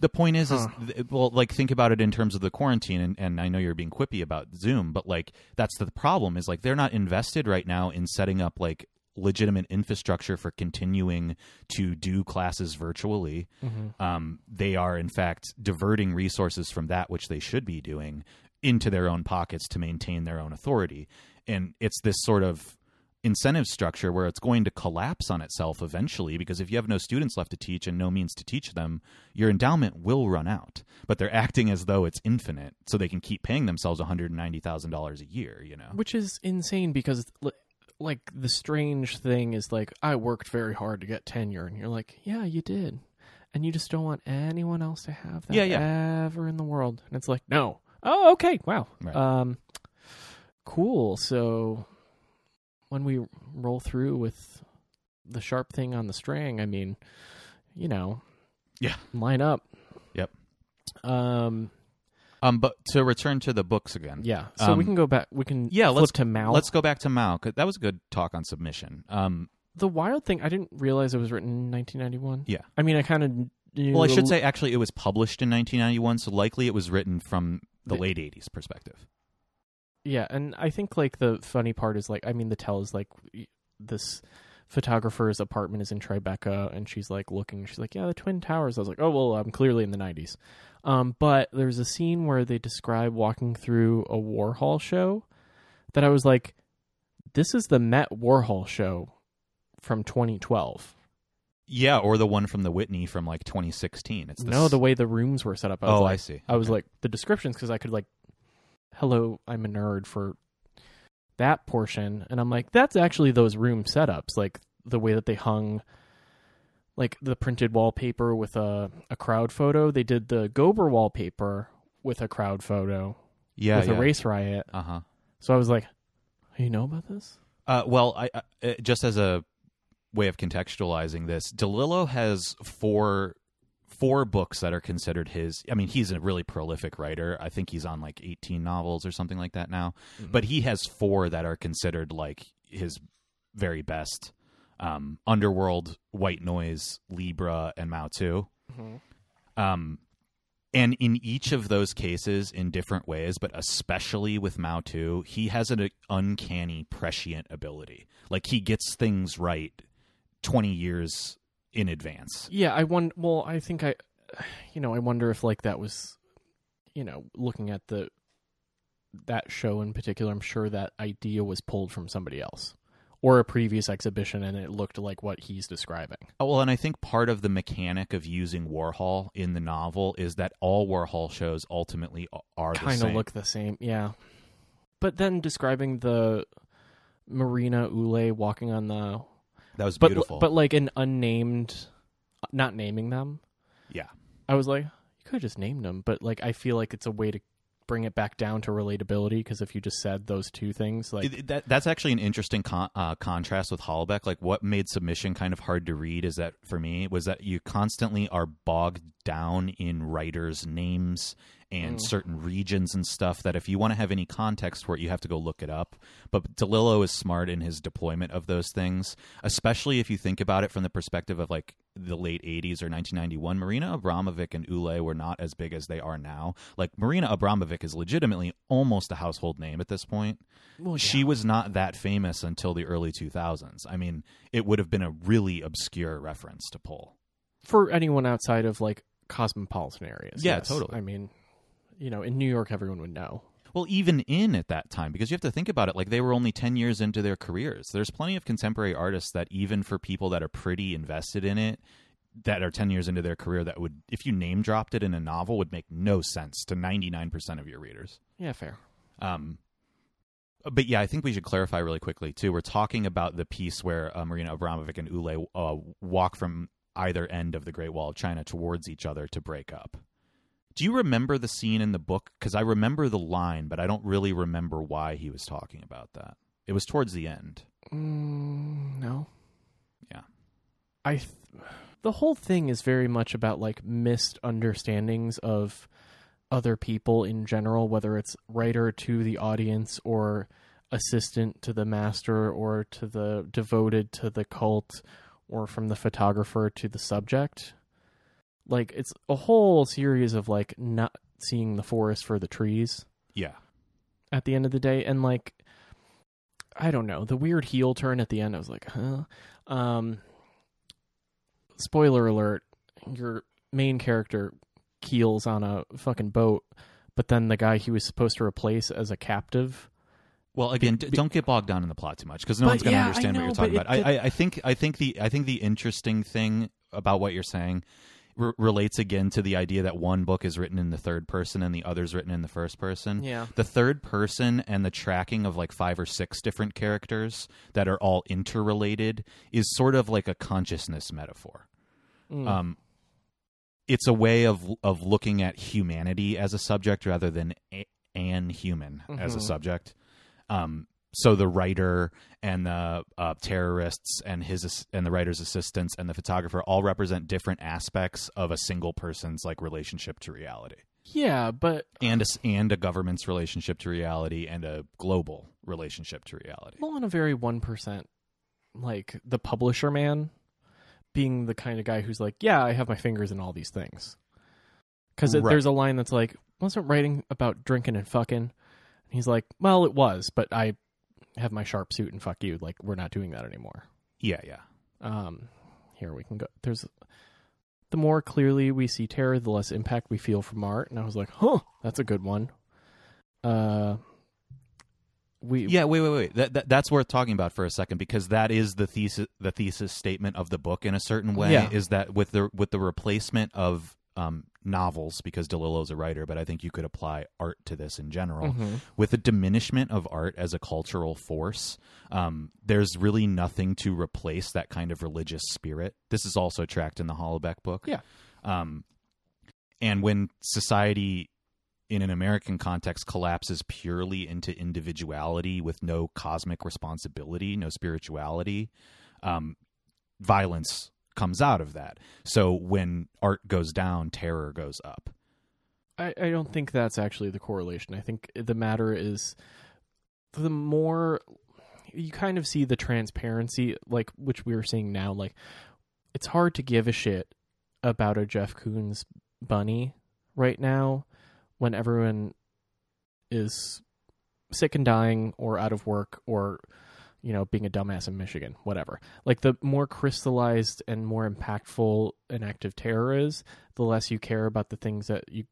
The point is, Huh. is well, like think about it in terms of the quarantine, and, and I know you're being quippy about Zoom, but like that's the problem is like they're not invested right now in setting up like legitimate infrastructure for continuing to do classes virtually. Um, they are in fact diverting resources from that which they should be doing into their own pockets to maintain their own authority, and it's this sort of incentive structure where it's going to collapse on itself eventually because if you have no students left to teach and no means to teach them your endowment will run out but they're acting as though it's infinite so they can keep paying themselves $190,000 a year you know which is insane because like the strange thing is like I worked very hard to get tenure and you're like, yeah, you did. And you just don't want anyone else to have that Yeah, yeah. ever in the world. And it's like, no. Oh, okay. Wow. Right. Um cool. So when we roll through with the sharp thing on the string, I mean, you know, Yeah. line up. Yep. Um um but to return to the books again yeah. So we Um, can go back we can yeah, flip let's- to Mao. let's go back to Mao that was a good talk on submission um The wild thing, I didn't realize it was written in 1991. Yeah. I mean, I kind of knew. well I should say actually it was published in 1991 so likely it was written from the The- late 80s perspective Yeah, and I think like the funny part is like, I mean, the tell is like this photographer's apartment is in Tribeca, and she's like looking. She's like, "Yeah, the Twin Towers." I was like, "Oh well, I'm clearly in the 90s." Um, but there's a scene where they describe walking through a Warhol show that I was like, "This is the Met Warhol show from 2012." Yeah, or the one from the Whitney from like 2016. It's the no, the way the rooms were set up. I was oh, like, I see. I was Okay. like the descriptions because I could like, hello, I'm a nerd for that portion, and I'm like, that's actually those room setups, like the way that they hung, like the printed wallpaper with a a crowd photo. They did the Gober wallpaper with a crowd photo yeah, with yeah. a race riot. Uh huh. So I was like, you know about this? Uh, well, I, I uh, just as a way of contextualizing this, DeLillo has four four books that are considered his. I mean, he's a really prolific writer. I think he's on like 18 novels or something like that now. But he has four that are considered like his very best. Um, Underworld, White Noise, Libra, and Mao II. Um, and in each of those cases, in different ways, but especially with Mao II, he has an uncanny prescient ability. Like he gets things right twenty years in advance. Yeah, I wonder. Well, I think I, (sighs) you know, I wonder if like that was, you know, looking at the that show in particular. I'm sure that idea was pulled from somebody else or a previous exhibition, and it looked like what he's describing. Oh, well, and I think part of the mechanic of using Warhol in the novel is that all Warhol shows ultimately are the Kind of look the same, yeah. But then describing the Marina Ulay walking on the, that was but beautiful. but like an unnamed, not naming them. yeah, I was like, you could have just named them, but like I feel like it's a way to bring it back down to relatability because if you just said those two things, like It- that that's actually an interesting con- uh, contrast with Houellebecq. Like what made submission kind of hard to read is that for me was that you constantly are bogged down in writers' names and Mm. certain regions and stuff. That if you want to have any context for it, you have to go look it up. But DeLillo is smart in his deployment of those things, especially if you think about it from the perspective of like the late '80s or 1991. Marina Abramovic and Ulay were not as big as they are now. Like Marina Abramovic is legitimately almost a household name at this point well, she was not that famous until the early 2000s. I mean, it would have been a really obscure reference to pull. for anyone outside of like cosmopolitan areas. Yeah, yes. totally. I mean, you know, in New York, everyone would know. Well, even in at that time, because you have to think about it, like they were only 10 years into their careers. There's plenty of contemporary artists that, even for people that are pretty invested in it, that are 10 years into their career, that would, if you name dropped it in a novel, would make no sense to 99% of your readers. Yeah, fair. Um, but yeah, I think we should clarify really quickly too. We're talking about the piece where uh, Marina Abramovic and Ulay uh, walk from either end of the Great Wall of China towards each other to break up. Do you remember the scene in the book? Because I remember the line, but I don't really remember why he was talking about that. It was towards the end. Mm, no. Yeah. I. Th- the whole thing is very much about like missed understandings of other people in general, whether it's writer to the audience or assistant to the master or to the devoted to the cult or from the photographer to the subject. Like it's a whole series of like not seeing the forest for the trees Yeah. at the end of the day and like i don't know the weird heel turn at the end i was like huh um spoiler alert your main character keels on a fucking boat but then the guy he was supposed to replace as a captive Well, again, d- be- don't get bogged down in the plot too much because no one's going to yeah, understand what you're talking about. it- I, I, I think, I think the, I think the interesting thing about what you're saying r- relates again to the idea that one book is written in the third person and the other's written in the first person. yeah The third person and the tracking of like five or six different characters that are all interrelated is sort of like a consciousness metaphor. Mm. Um, it's a way of of looking at humanity as a subject rather than a, an human as a Mhm. subject. Um, so the writer and the uh, terrorists and his and the writer's assistants and the photographer all represent different aspects of a single person's like relationship to reality yeah but and a, and a government's relationship to reality and a global relationship to reality. well on a very 1% like the publisher man being the kind of guy who's like yeah i have my fingers in all these things because Right. there's a line that's like wasn't writing about drinking and fucking and he's like well it was but i have my sharp suit and fuck you like we're not doing that anymore Yeah, yeah. um here we can go there's the more clearly we see terror the less impact we feel from art and i was like huh that's a good one uh we Yeah, wait, wait, wait. That, that that's worth talking about for a second because that is the thesis the thesis statement of the book in a certain way Yeah. is that with the with the replacement of um, novels because DeLillo's a writer, but I think you could apply art to this in general. Mhm. With the diminishment of art as a cultural force, um, there's really nothing to replace that kind of religious spirit. This is also tracked in the Houellebecq book. Yeah. Um, and when society in an American context collapses purely into individuality with no cosmic responsibility, no spirituality, um, violence comes out of that. So when art goes down, terror goes up. I, I don't think that's actually the correlation. I think the matter is the more you kind of see the transparency, like which we were seeing now, like it's hard to give a shit about a Jeff Koons bunny right now when everyone is sick and dying or out of work or you know being a dumbass in Michigan, whatever. Like the more crystallized and more impactful an act of terror is, the less you care about the things that you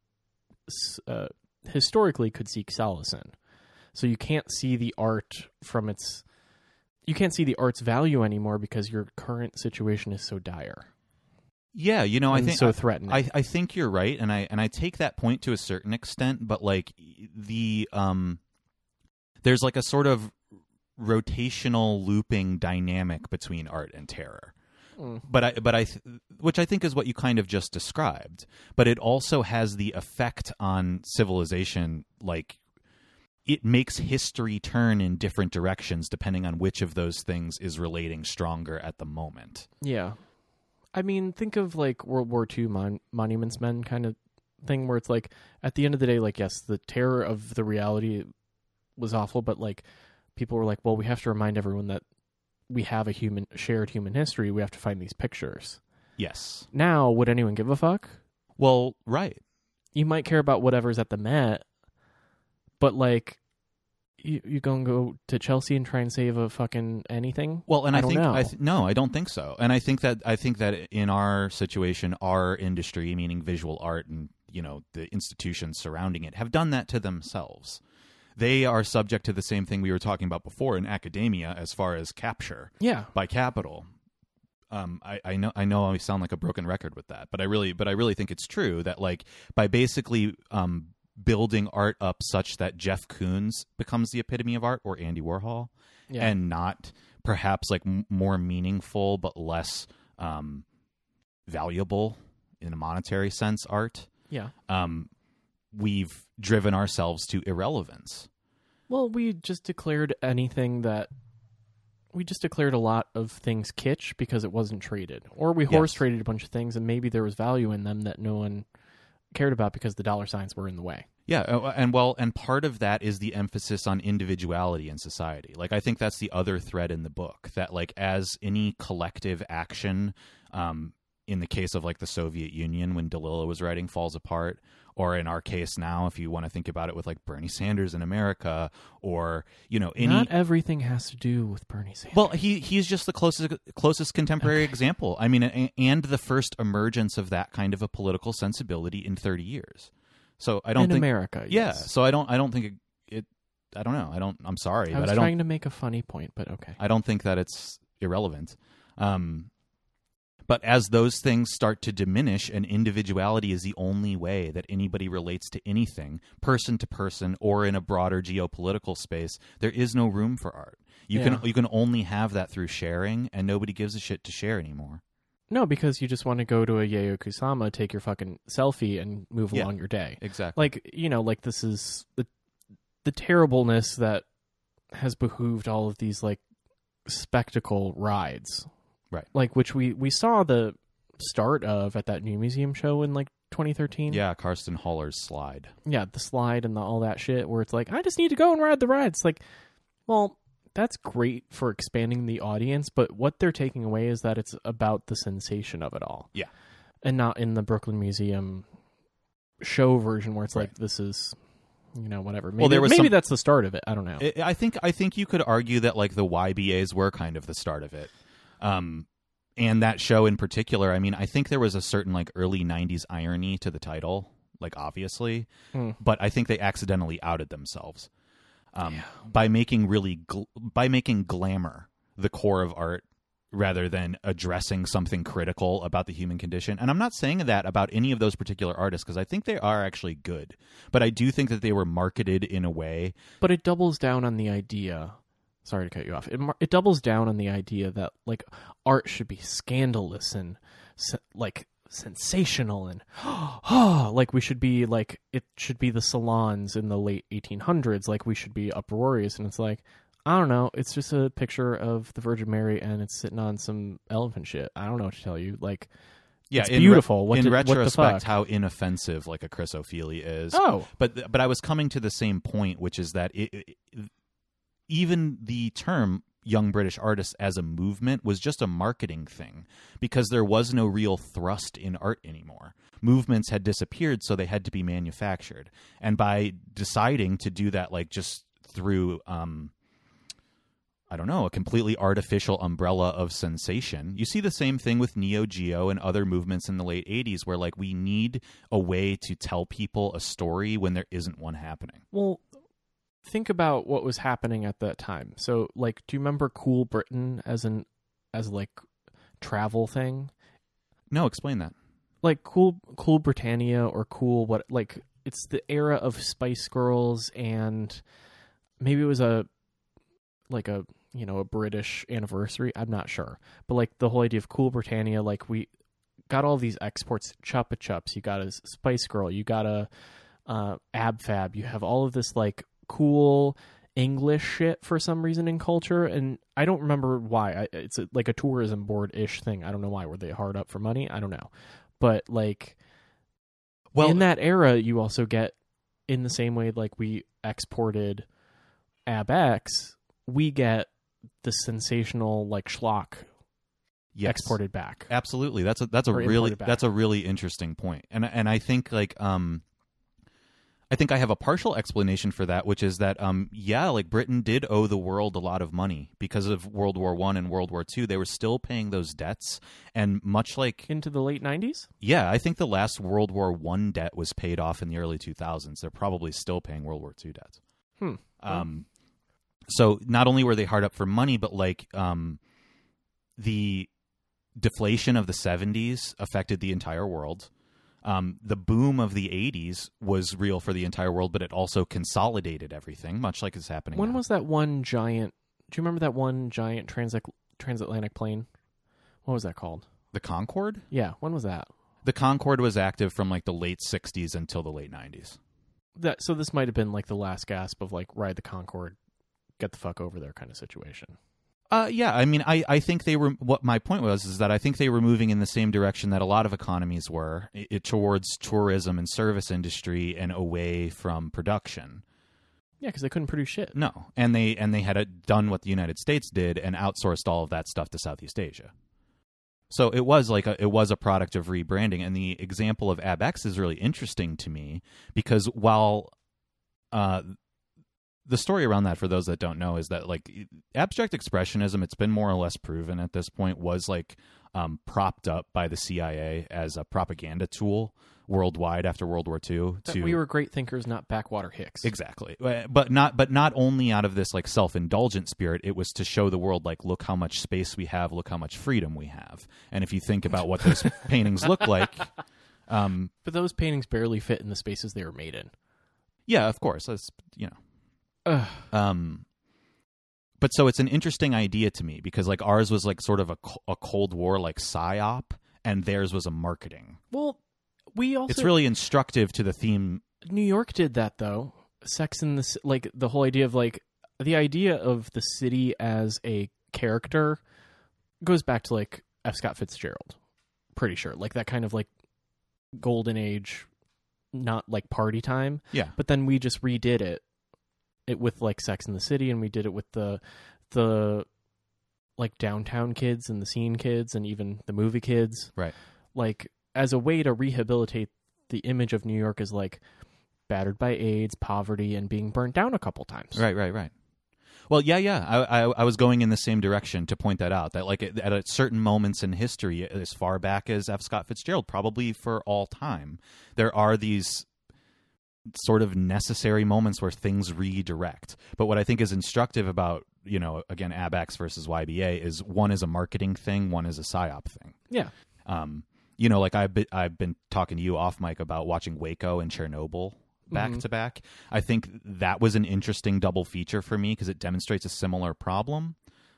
uh, historically could seek solace in. So you can't see the art from its you can't see the art's value anymore because your current situation is so dire Yeah, you know, I think so threatening. I, I think you're right, and I and I take that point to a certain extent, but like the um, there's like a sort of rotational looping dynamic between art and terror. Mm. But I but I which I think is what you kind of just described, but it also has the effect on civilization like it makes history turn in different directions depending on which of those things is relating stronger at the moment. Yeah. I mean, think of like World War II mon- Monuments Men kind of thing where it's like, at the end of the day, like, yes, the terror of the reality was awful, but like, people were like, well, we have to remind everyone that we have a human, shared human history. We have to find these pictures. Yes. Now, would anyone give a fuck? Well, right. You might care about whatever's at the Met, but like, you, you gonna go to Chelsea and try and save a fucking anything? Well, and I I, don't think know. I th- no, I don't think so. And I think that I think that in our situation, our industry, meaning visual art and you know the institutions surrounding it, have done that to themselves. They are subject to the same thing we were talking about before in academia, as far as capture Yeah. by capital. Um, I, I know I know I sound like a broken record with that, but I really but I really think it's true that like by basically um, building art up such that Jeff Koons becomes the epitome of art or Andy Warhol, Yeah. and not perhaps like m- more meaningful but less um, valuable in a monetary sense art. yeah. Um, we've driven ourselves to irrelevance. Well, we just declared anything that we just declared a lot of things kitsch because it wasn't traded, or we Yes. horse traded a bunch of things and maybe there was value in them that no one cared about because the dollar signs were in the way. Yeah, uh, and well, and part of that is the emphasis on individuality in society. Like, I think that's the other thread in the book that, like, as any collective action, um, in the case of like the Soviet Union when DeLillo was writing falls apart, or in our case now, if you want to think about it with like Bernie Sanders in America, or you know any. Not everything has to do with Bernie Sanders. well, he he's just the closest closest contemporary example. I mean, and the first emergence of that kind of a political sensibility in thirty years. So I don't in think America, yeah yes. so i don't i don't think it, it i don't know i don't i'm sorry I but was i don't trying to make a funny point, but okay. i don't think that it's irrelevant um but as those things start to diminish and individuality is the only way that anybody relates to anything person to person or in a broader geopolitical space there is no room for art you Yeah. can you can only have that through sharing and nobody gives a shit to share anymore No, because you just want to go to a Yayoi Kusama, take your fucking selfie, and move Yeah. along your day. exactly like you know like this is the the terribleness that has behooved all of these like spectacle rides Right. like which we we saw the start of at that new museum show in like 2013 yeah Carsten Höller's slide. Yeah the slide and the, all that shit where it's like i just need to go and ride the ride. It's like well that's great for expanding the audience but what they're taking away is that it's about the sensation of it all. Yeah. and not in the brooklyn museum show version where it's like this is you know whatever. Maybe, there was maybe some- that's the start of it. I don't know. I I think I think you could argue that like the YBAs were kind of the start of it, um, and that show in particular. I mean, I think there was a certain like early '90s irony to the title, like obviously, Hmm. but I think they accidentally outed themselves. um, by making really gl- by making glamour the core of art rather than addressing something critical about the human condition. And I'm not saying that about any of those particular artists because I think they are actually good, but I do think that they were marketed in a way. But it doubles down on the idea. Sorry to cut you off. It it doubles down on the idea that like art should be scandalous and se- like sensational and (gasps) (gasps) like we should be like it should be the salons in the late 1800s like we should be uproarious and it's like I don't know. It's just a picture of the Virgin Mary, and it's sitting on some elephant shit. I don't know what to tell you. Like, Yeah, It's in beautiful. What in did- retrospect, how inoffensive like a Chris Ofili is. oh, but but I was coming to the same point, which is that it, it, even the term young British artists as a movement was just a marketing thing because there was no real thrust in art anymore. Movements had disappeared, so they had to be manufactured. And by deciding to do that, like just through, um, I don't know, a completely artificial umbrella of sensation, you see the same thing with Neo Geo and other movements in the late 80s where, like, we need a way to tell people a story when there isn't one happening. well, think about what was happening at that time. So, like, do you remember Cool Britain as an as like travel thing? No, explain that. like cool cool britannia or cool what like it's the era of spice girls and maybe it was a like a you know a british anniversary i'm not sure but like the whole idea of cool britannia like we got all these exports chupa chups you got a spice girl you got a uh, ab fab you have all of this like cool english shit for some reason in culture and i don't remember why I, it's a, like a tourism board ish thing i don't know why were they hard up for money i don't know but like Well, in that era you also get in the same way like we exported AbEx we get the sensational like schlock yes. exported back Absolutely. That's a that's a Or really that's a really interesting. And and I think like um I think I have a partial explanation for that, which is that um yeah, like Britain did owe the world a lot of money because of World War 1 and World War 2. They were still paying those debts and much like into the late 90s yeah, I think the last World War 1 debt was paid off in the early 2000s. They're probably still paying World War 2 debts. hmm Um, so not only were they hard up for money, but like um, the deflation of the 70s affected the entire world. Um, the boom of the 80s was real for the entire world, but it also consolidated everything, much like is happening. when now. was that one giant do you remember that one giant transac- transatlantic plane what was that called the Concorde? yeah when was that The Concorde was active from like the late 60s until the late 90s. that so this might have been like the last gasp of like ride the Concorde, get the fuck over there kind of situation. Uh, yeah, I mean, I, I think they were. What my point was is that I think they were moving in the same direction that a lot of economies were, it, towards tourism and service industry and away from production. Yeah, because they couldn't produce shit. No, and they and they had uh done what the United States did and outsourced all of that stuff to Southeast Asia. So it was like a, it was a product of rebranding, and the example of AbEx is really interesting to me because while uh, the story around that, for those that don't know, is that like abstract expressionism, it's been more or less proven at this point, was like um, propped up by the CIA as a propaganda tool worldwide after World War II. That to we were great thinkers, not backwater hicks. Exactly. Uh, But not but not only out of this like self-indulgent spirit, it was to show the world like look how much space we have, look how much freedom we have. And if you think about what those (laughs) paintings look like, um but those paintings barely fit in the spaces they were made in. yeah, of course, that's you know. Um but so it's an interesting idea to me because like ours was like sort of a, a cold war like psyop and theirs was a marketing. Well, we also it's really instructive to the theme New York did that though. Sex in the like the whole idea of like the idea of the city as a character goes back to like F. Scott Fitzgerald. Pretty sure, like that kind of like golden age, not like party time. Yeah. But then we just redid it, it with like Sex in the City, and we did it with the the like downtown kids and the scene kids and even the movie kids. Right. Like as a way to rehabilitate the image of New York as like battered by AIDS, poverty, and being burnt down a couple times. Right, right, right. Well, yeah, yeah. I, I, I was going in the same direction to point that out. That like at, at certain moments in history, as far back as F. Scott Fitzgerald, probably for all time, there are these sort of necessary moments where things redirect. But what I think is instructive about, you know, again, AbEx versus YBA is one is a marketing thing, one is a psyop thing. Yeah. Um, you know, like I've been, I've been talking to you off mic about watching Waco and Chernobyl back Mhm. to back. I think that was an interesting double feature for me because it demonstrates a similar problem.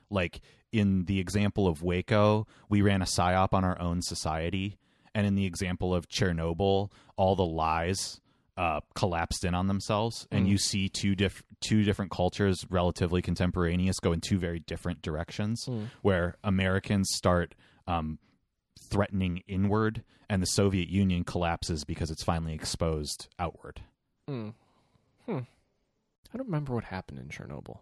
Like in the example of Waco, we ran a psyop on our own society, and in the example of Chernobyl, all the lies uh, collapsed in on themselves, and Mm. you see two diff- two different cultures, relatively contemporaneous, go in two very different directions. Mm. Where Americans start um, threatening inward, and the Soviet Union collapses because it's finally exposed outward. Mm. Hmm. I don't remember what happened in Chernobyl.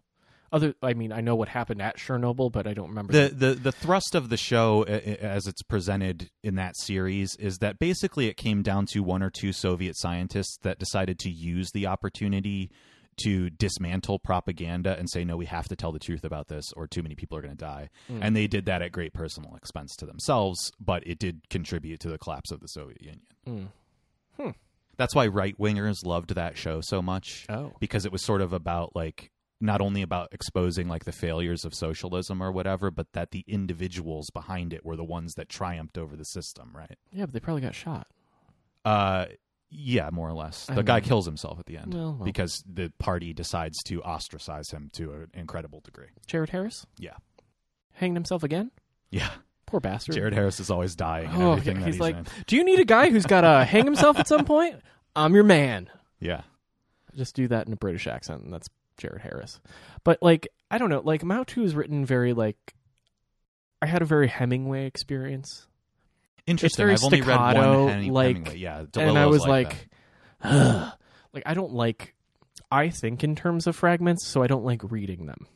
Other, I mean, I know what happened at Chernobyl, but I don't remember. the the the thrust of the show as it's presented in that series is that basically it came down to one or two Soviet scientists that decided to use the opportunity to dismantle propaganda and say no we have to tell the truth about this or too many people are going to die Mm. and they did that at great personal expense to themselves but it did contribute to the collapse of the Soviet Union Mm. that's why right wingers loved that show so much Oh. because it was sort of about like not only about exposing like the failures of socialism or whatever, but that the individuals behind it were the ones that triumphed over the system, right? Yeah, but they probably got shot. Uh yeah, more or less. I The guy mean- kills himself at the end Well, well. because the party decides to ostracize him to an incredible degree. Jared Harris Yeah. hanged himself again. Yeah. Poor bastard. Jared Harris is always dying Oh, everything he's he's like, in. do you need a guy who's got to hang himself at some point? I'm your man. Yeah. Just do that in a British accent, and that's Jared Harris. But like, I don't know. Like Mao II is written very like. I had a very Hemingway experience, Interesting. very I've only read one like- Hemingway. Yeah. and I was like, like, like I don't like. I think in terms of fragments, so I don't like reading them.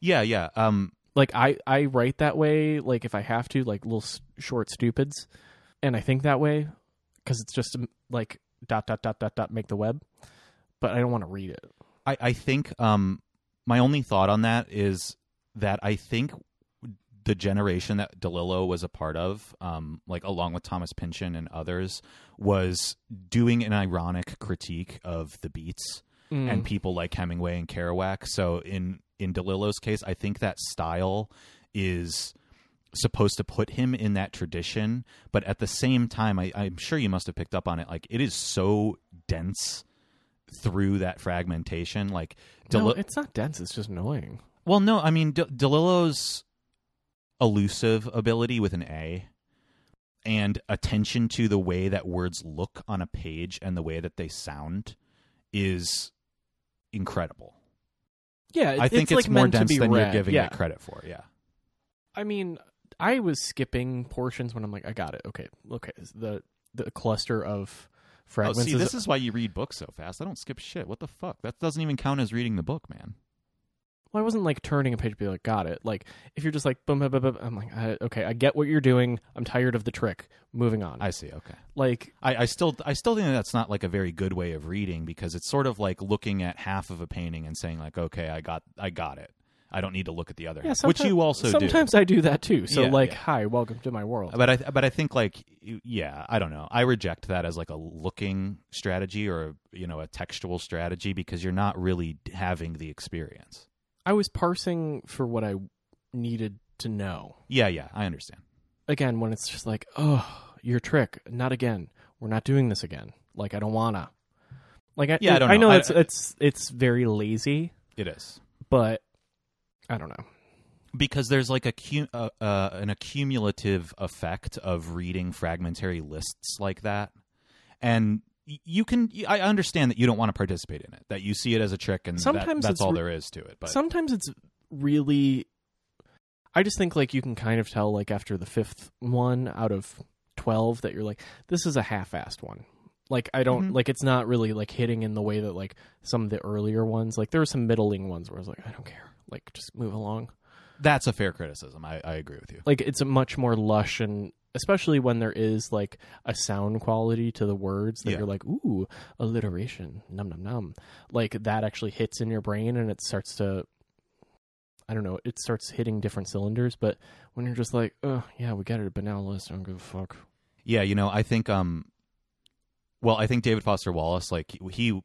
Yeah, yeah. Um Like I, I write that way. Like if I have to, like little s- short stupids, and I think that way because it's just like dot dot dot dot dot make the web. But I don't want to read it. I, I think um, my only thought on that is that I think the generation that DeLillo was a part of, um, like along with Thomas Pynchon and others, was doing an ironic critique of the Beats Mm. and people like Hemingway and Kerouac. So in in DeLillo's case, I think that style is supposed to put him in that tradition, but at the same time, I, I'm sure you must have picked up on it. Like it is so dense through that fragmentation. Like no, it's not dense. It's just annoying. well, no, I mean De- DeLillo's elusive ability with an A and attention to the way that words look on a page and the way that they sound is incredible. Yeah, it- I think it's, like more to dense be than you're giving yeah. it credit for. Yeah. I mean, I was skipping portions when I'm like, I got it. Okay, okay. The the cluster of Oh, see, is, this is why you read books so fast. I don't skip shit. What the fuck? That doesn't even count as reading the book, man. well, I wasn't like turning a page to be like, got it. Like if you're just like, boom, boom, boom, boom I'm like, I, okay, I get what you're doing. I'm tired of the trick. Moving on. I see. Okay. like, I, I still I still think that's not like a very good way of reading because it's sort of like looking at half of a painting and saying like, okay, I got I got it. I don't need to look at the other yeah, half, which you also do. sometimes I do that too. So Yeah, like, yeah. hi, welcome to my world. But I but I think like yeah, I don't know. I reject that as like a looking strategy or you know a textual strategy because you're not really having the experience. I was parsing for what I needed to know. Yeah, yeah, I understand. Again, when it's just like, oh, your trick, not again. We're not doing this again. Like I don't wanna. Like I, Yeah, I don't I know. know I- it's it's it's very lazy, It is. but I don't know. because there's like a uh, uh, an accumulative effect of reading fragmentary lists like that and you can i understand that you don't want to participate in it that you see it as a trick and that- Sometimes that's all re- there is to it but Sometimes it's really. I just think like you can kind of tell like after the fifth one out of twelve that you're like this is a half-assed one. Like I don't Mhm. like it's not really like hitting in the way that like some of the earlier ones like there were some middling ones where I was like I don't care like just move along. that's a fair criticism I, I agree with you Like it's a much more lush and especially when there is like a sound quality to the words that Yeah. you're like ooh alliteration num num num like that actually hits in your brain and it starts to I don't know it starts hitting different cylinders but when you're just like oh yeah we got it but now let's don't give a fuck yeah you know i think um Well, I think David Foster Wallace, like he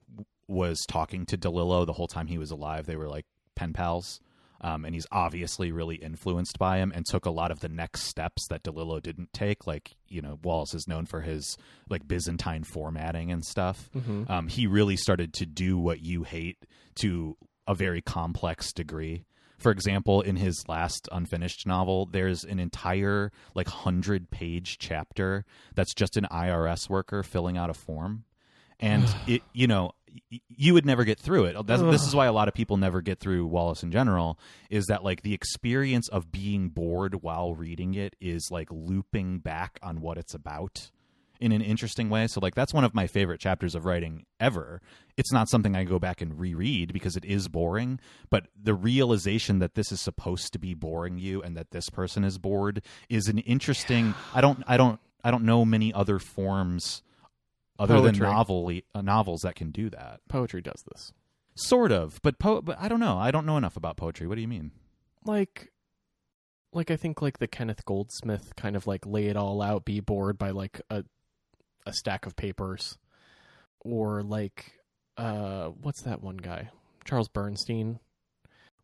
was talking to DeLillo the whole time he was alive. They were like pen pals. Um, and he's obviously really influenced by him and took a lot of the next steps that DeLillo didn't take. Like, you know, Wallace is known for his like Byzantine formatting and stuff. Mhm. Um, he really started to do what you hate to a very complex degree. For example, in his last unfinished novel, there's an entire like hundred page chapter that's just an IRS worker filling out a form, and (sighs) it you know you would never get through it. That's, this is why a lot of people never get through Wallace in general. Is that like the experience of being bored while reading it is like looping back on what it's about in an interesting way. So like that's one of my favorite chapters of writing ever. It's not something I go back and reread because it is boring, but the realization that this is supposed to be boring you and that this person is bored is an interesting I don't I don't I don't know many other forms other than novel uh, novels that can do that. Poetry does this. Sort of, but po- but I don't know. I don't know enough about poetry. What do you mean? Like like I think like the Kenneth Goldsmith kind of like lay it all out, be bored by like a a stack of papers. Or like uh what's that one guy? Charles Bernstein.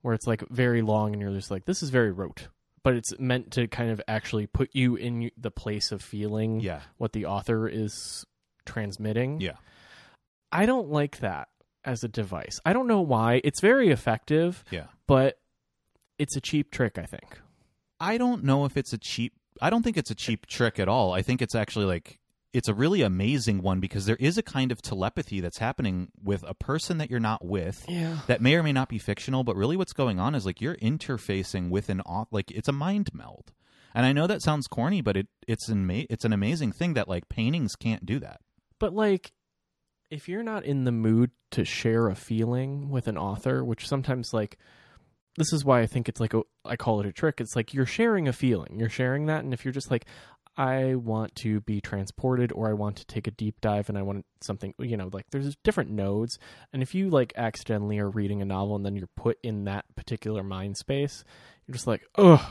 Where it's like very long and you're just like, this is very rote. But it's meant to kind of actually put you in the place of feeling Yeah. what the author is transmitting. Yeah. I don't like that as a device. I don't know why. It's very effective, Yeah. but it's a cheap trick, I think. I don't know if it's a cheap. I don't think it's a cheap trick at all. I think it's actually like it's a really amazing one because there is a kind of telepathy that's happening with a person that you're not with Yeah. that may or may not be fictional, but really what's going on is like you're interfacing with an like it's a mind meld. And I know that sounds corny, but it it's an it's an amazing thing that like paintings can't do that. But like if you're not in the mood to share a feeling with an author, which sometimes like this is why I think it's like a I call it a trick. It's like you're sharing a feeling. You're sharing that and if you're just like I want to be transported or I want to take a deep dive and I want something, you know, like there's different nodes. And if you like accidentally are reading a novel and then you're put in that particular mind space, you're just like, ugh,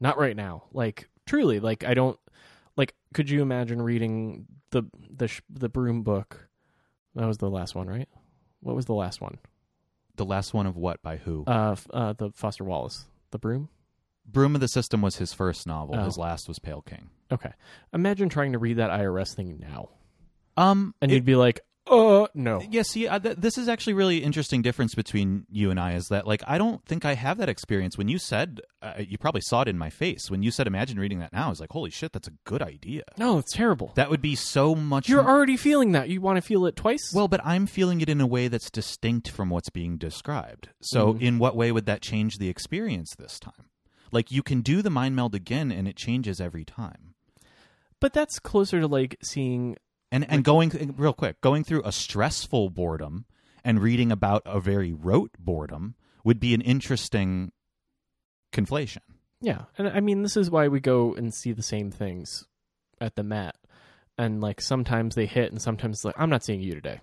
not right now. Like truly, like I don't. Could you imagine reading the the sh- the broom book? That was the last one, right? What was the last one? The last one of what by who? Uh, f- uh the Foster Wallace, the broom. Broom of the System was his first novel. Oh. His last was Pale King. Okay, imagine trying to read that IRS thing now, Um, and it- you'd be like, uh, no. Yeah, see, uh, th- this is actually really interesting difference between you and I is that like I don't think I have that experience. When you said, uh, you probably saw it in my face when you said, "Imagine reading that now." I was like, "Holy shit, that's a good idea." No, it's terrible. That would be so much. You're already feeling that. You want to feel it twice? well, but I'm feeling it in a way that's distinct from what's being described. So, Mhm. in what way would that change the experience this time? Like you can do the mind meld again, and it changes every time. but that's closer to like seeing. And and going real quick going through a stressful boredom and reading about a very rote boredom would be an interesting conflation Yeah, and I mean, this is why we go and see the same things at the Met, and like sometimes they hit, and sometimes it's like I'm not seeing you today.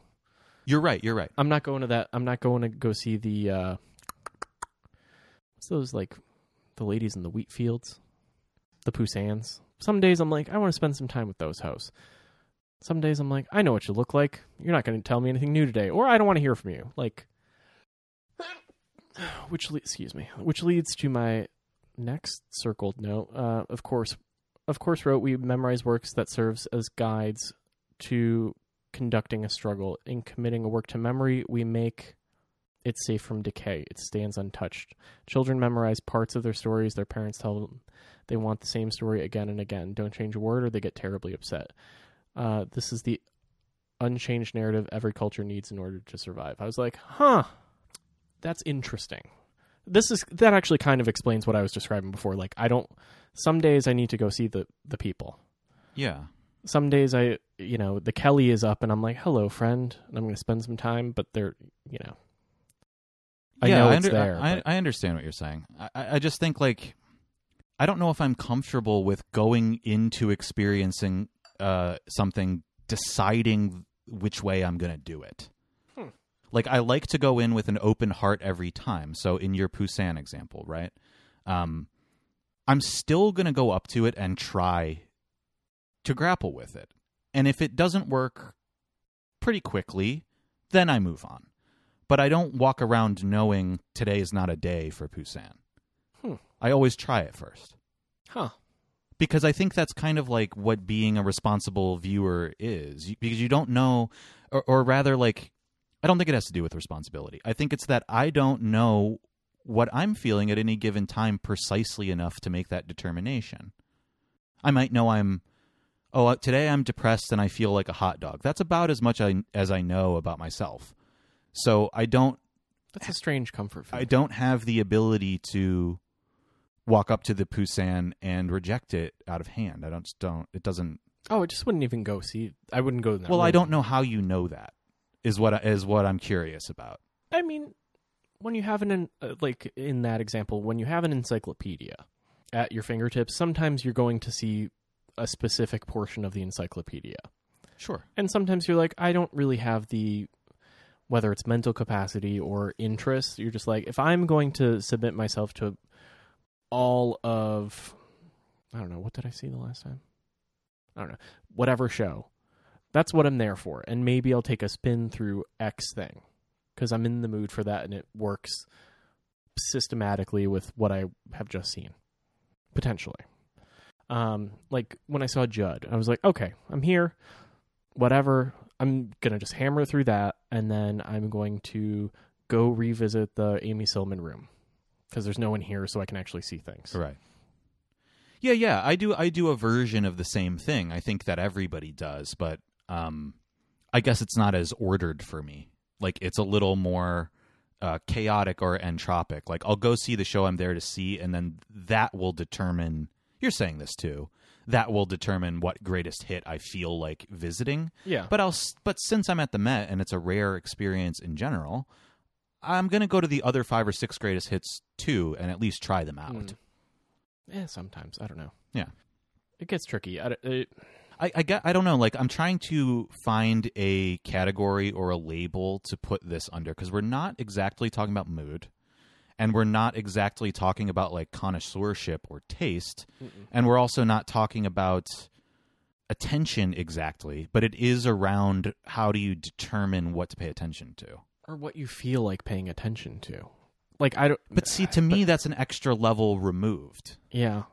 you're right you're right I'm not going to that. I'm not going to go see the uh what's those like the ladies in the wheat fields, the Poussins. Some days I'm like I want to spend some time with those hosts. Some days I'm like I know what you look like. You're not going to tell me anything new today, or I don't want to hear from you. Like, (sighs) which le- excuse me, which leads to my next circled note. Uh, of course, of course, wrote we memorize works that serves as guides to conducting a struggle. In committing a work to memory, we make it safe from decay. It stands untouched. Children memorize parts of their stories. Their parents tell them they want the same story again and again. Don't change a word, or they get terribly upset. Uh, this is the unchanged narrative every culture needs in order to survive. I was like, huh, that's interesting. This is that actually kind of explains what I was describing before. Like, I don't. Some days I need to go see the the people yeah some days I, you know, the Kelly is up and I'm like, hello, friend. And I'm going to spend some time, but they're, you know, I yeah, know I, it's under- there. I, but- I understand what you're saying I I just think like i don't know if i'm comfortable with going into experiencing uh something deciding which way i'm gonna do it Hmm. like i like to go in with an open heart every time so in your Poussin example right um i'm still gonna go up to it and try to grapple with it and if it doesn't work pretty quickly, then I move on. But I don't walk around knowing today is not a day for Poussin. Hmm. I always try it first Huh. Because I think that's kind of like what being a responsible viewer is. You- Because you don't know, or, or rather, like, I don't think it has to do with responsibility. I think it's that I don't know what I'm feeling at any given time precisely enough to make that determination. I might know I'm, oh, uh, today I'm depressed and I feel like a hot dog. That's about as much I, as I know about myself. So I don't That's a strange comfort food. I don't have the ability to walk up to the Poussin and reject it out of hand. I don't just don't it doesn't oh, I just wouldn't even go see. I wouldn't go. That Well, I don't know how you know that. Is what I, is what I'm curious about. I mean, when you have an uh, like in that example, when you have an encyclopedia at your fingertips, sometimes you're going to see a specific portion of the encyclopedia, Sure. and sometimes you're like, I don't really have the whether it's mental capacity or interest. You're just like, if I'm going to submit myself to all of, I don't know, what did I see the last time? I don't know, whatever show. That's what I'm there for, and maybe I'll take a spin through X thing because I'm in the mood for that and it works systematically with what I have just seen, potentially. Um, like when I saw Judd, I was like, okay, I'm here, whatever. I'm gonna just hammer through that, and then I'm going to go revisit the Amy Sillman room because there's no one here, so I can actually see things. Right. Yeah, yeah. I do I do a version of the same thing. I think that everybody does, but um I guess it's not as ordered for me. Like it's a little more uh, chaotic or entropic. Like I'll go see the show I'm there to see, and then that will determine. You're saying this too. That will determine what greatest hit I feel like visiting. Yeah, But I'll. But since I'm at the Met and it's a rare experience in general, I'm gonna go to the other five or six greatest hits too, and at least try them out. Mm. Yeah, sometimes I don't know. Yeah. it gets tricky. I, don't- it, I, I get I don't know like I'm trying to find a category or a label to put this under because we're not exactly talking about mood and we're not exactly talking about like connoisseurship or taste and we're also not talking about attention exactly but it is around how do you determine what to pay attention to or what you feel like paying attention to. Like I don't. but see to me that's an extra level removed Yeah,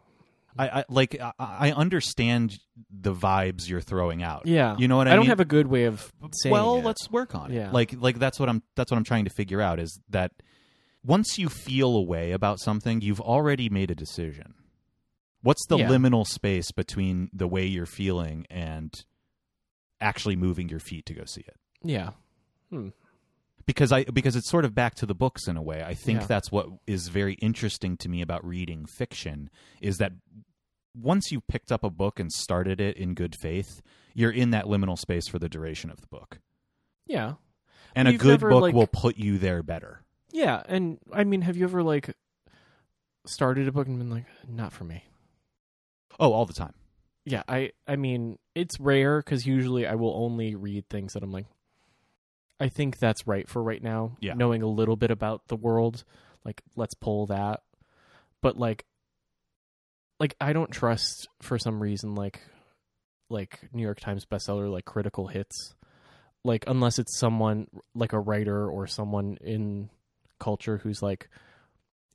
I, I like I, I understand the vibes you're throwing out yeah. you know what I, mean? I don't have a good way of saying. well it. let's work on it Yeah. like like that's what i'm that's what i'm trying to figure out is that once you feel a way about something you've already made a decision what's the Yeah. liminal space between the way you're feeling and actually moving your feet to go see it Yeah. Hmm. Because i because it's sort of back to the books in a way i think Yeah. that's what is very interesting to me about reading fiction is that once you've picked up a book and started it in good faith you're in that liminal space for the duration of the book Yeah. and a good never, book like- will put you there better. Yeah, and I mean, have you ever like started a book and been like, not for me? Oh, all the time. Yeah, I I mean, it's rare because usually I will only read things that I'm like, I think that's right for right now. Yeah. knowing a little bit about the world, like let's pull that. But like, like I don't trust for some reason like, like New York Times bestseller like critical hits, like unless it's someone like a writer or someone in culture who's like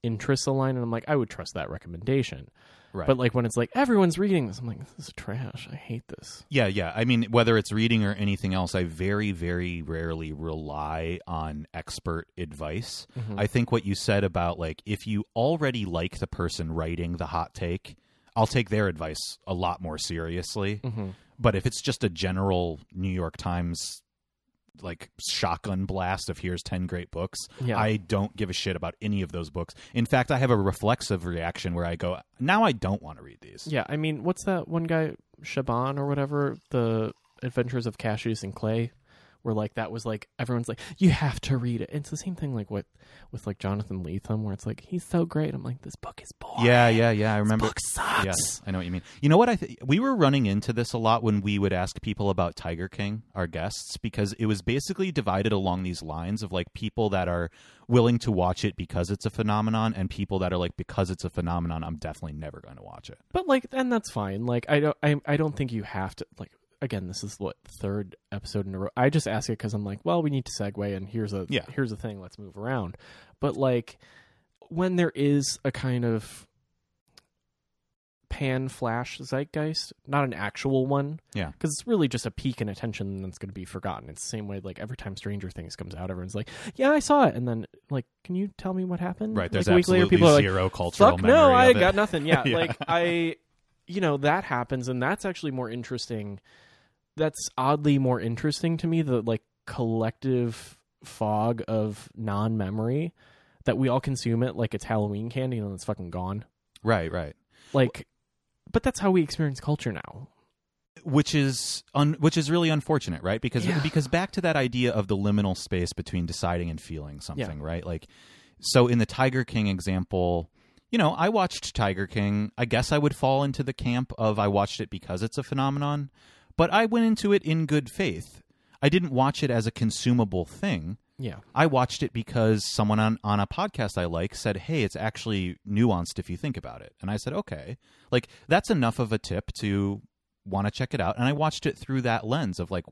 interests align, and I'm like I would trust that recommendation. Right. But like when it's like everyone's reading this, I'm like, this is trash. I hate this. yeah, yeah. I mean, whether it's reading or anything else, I very, very rarely rely on expert advice. Mhm. I think what you said about like if you already like the person writing the hot take, I'll take their advice a lot more seriously. hmm But if it's just a general New York Times like shotgun blast of here's 10 great books, Yeah. I don't give a shit about any of those books. In fact, I have a reflexive reaction where I go, now I don't want to read these. Yeah, I mean, what's that one guy, Chabon or whatever, the Adventures of Cassius and Clay, where like that was like everyone's like, you have to read it. It's the same thing like what with like Jonathan Lethem, where it's like he's so great. I'm like, this book is boring. Yeah, yeah, yeah. I This remember. book sucks. Yes, I know what you mean. You know what? I th- we were running into this a lot when we would ask people about Tiger King, our guests, because it was basically divided along these lines of like people that are willing to watch it because it's a phenomenon, and people that are like because it's a phenomenon, I'm definitely never going to watch it. But like, and that's fine. Like, I don't, I, I don't think you have to like. Again, this is what third episode in a row. I just ask it because I'm like, well, we need to segue, and here's a Yeah. here's a thing. Let's move around. But like, when there is a kind of pan flash zeitgeist, not an actual one, Yeah. because it's really just a peak in attention that's going to be forgotten. It's the same way like every time Stranger Things comes out, everyone's like, yeah, I saw it, and then like, can you tell me what happened? Right. There's like, a week later, people are like, zero cultural fuck no i got nothing yeah, (laughs) Yeah. like i you know that happens and that's actually more interesting that's oddly more interesting to me the like collective fog of non-memory that we all consume it like it's halloween candy and then it's fucking gone Right. Right. like but that's how we experience culture now which is un- which is really unfortunate, right? Because Yeah. because back to that idea of the liminal space between deciding and feeling something, right? Like so in the Tiger King example, you know, I watched Tiger King. I guess I would fall into the camp of I watched it because it's a phenomenon, but I went into it in good faith. I didn't watch it as a consumable thing. yeah I watched it because someone on, on a podcast I like said, Hey, it's actually nuanced if you think about it. And I said, Okay. Like, that's enough of a tip to want to check it out. And I watched it through that lens of like,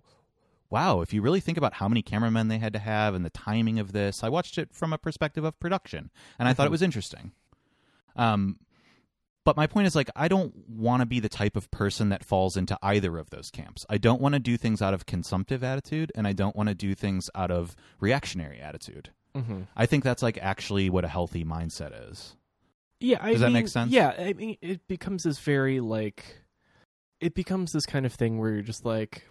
wow, if you really think about how many cameramen they had to have and the timing of this, I watched it from a perspective of production. And I thought it was interesting. Um, but my point is like I don't want to be the type of person that falls into either of those camps. I don't want to do things out of consumptive attitude and I don't want to do things out of reactionary attitude. mm-hmm. I think that's like actually what a healthy mindset is. Yeah, I Does that mean, make sense? Yeah, I mean, it becomes this very like, it becomes this kind of thing where you're just like,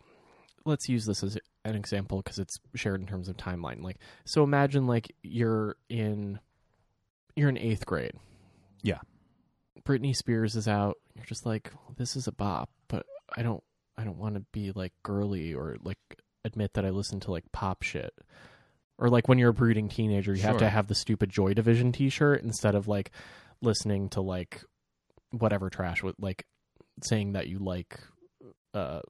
let's use this as an example because it's shared in terms of timeline. Like, so imagine like you're in, you're in eighth grade. Yeah. Britney Spears is out. You're just like, this is a bop, but I don't, I don't want to be like girly or like admit that I listen to like pop shit. Or like when you're a brooding teenager, you have to have the stupid Joy Division T-shirt instead of like listening to like whatever trash with like saying that you like uh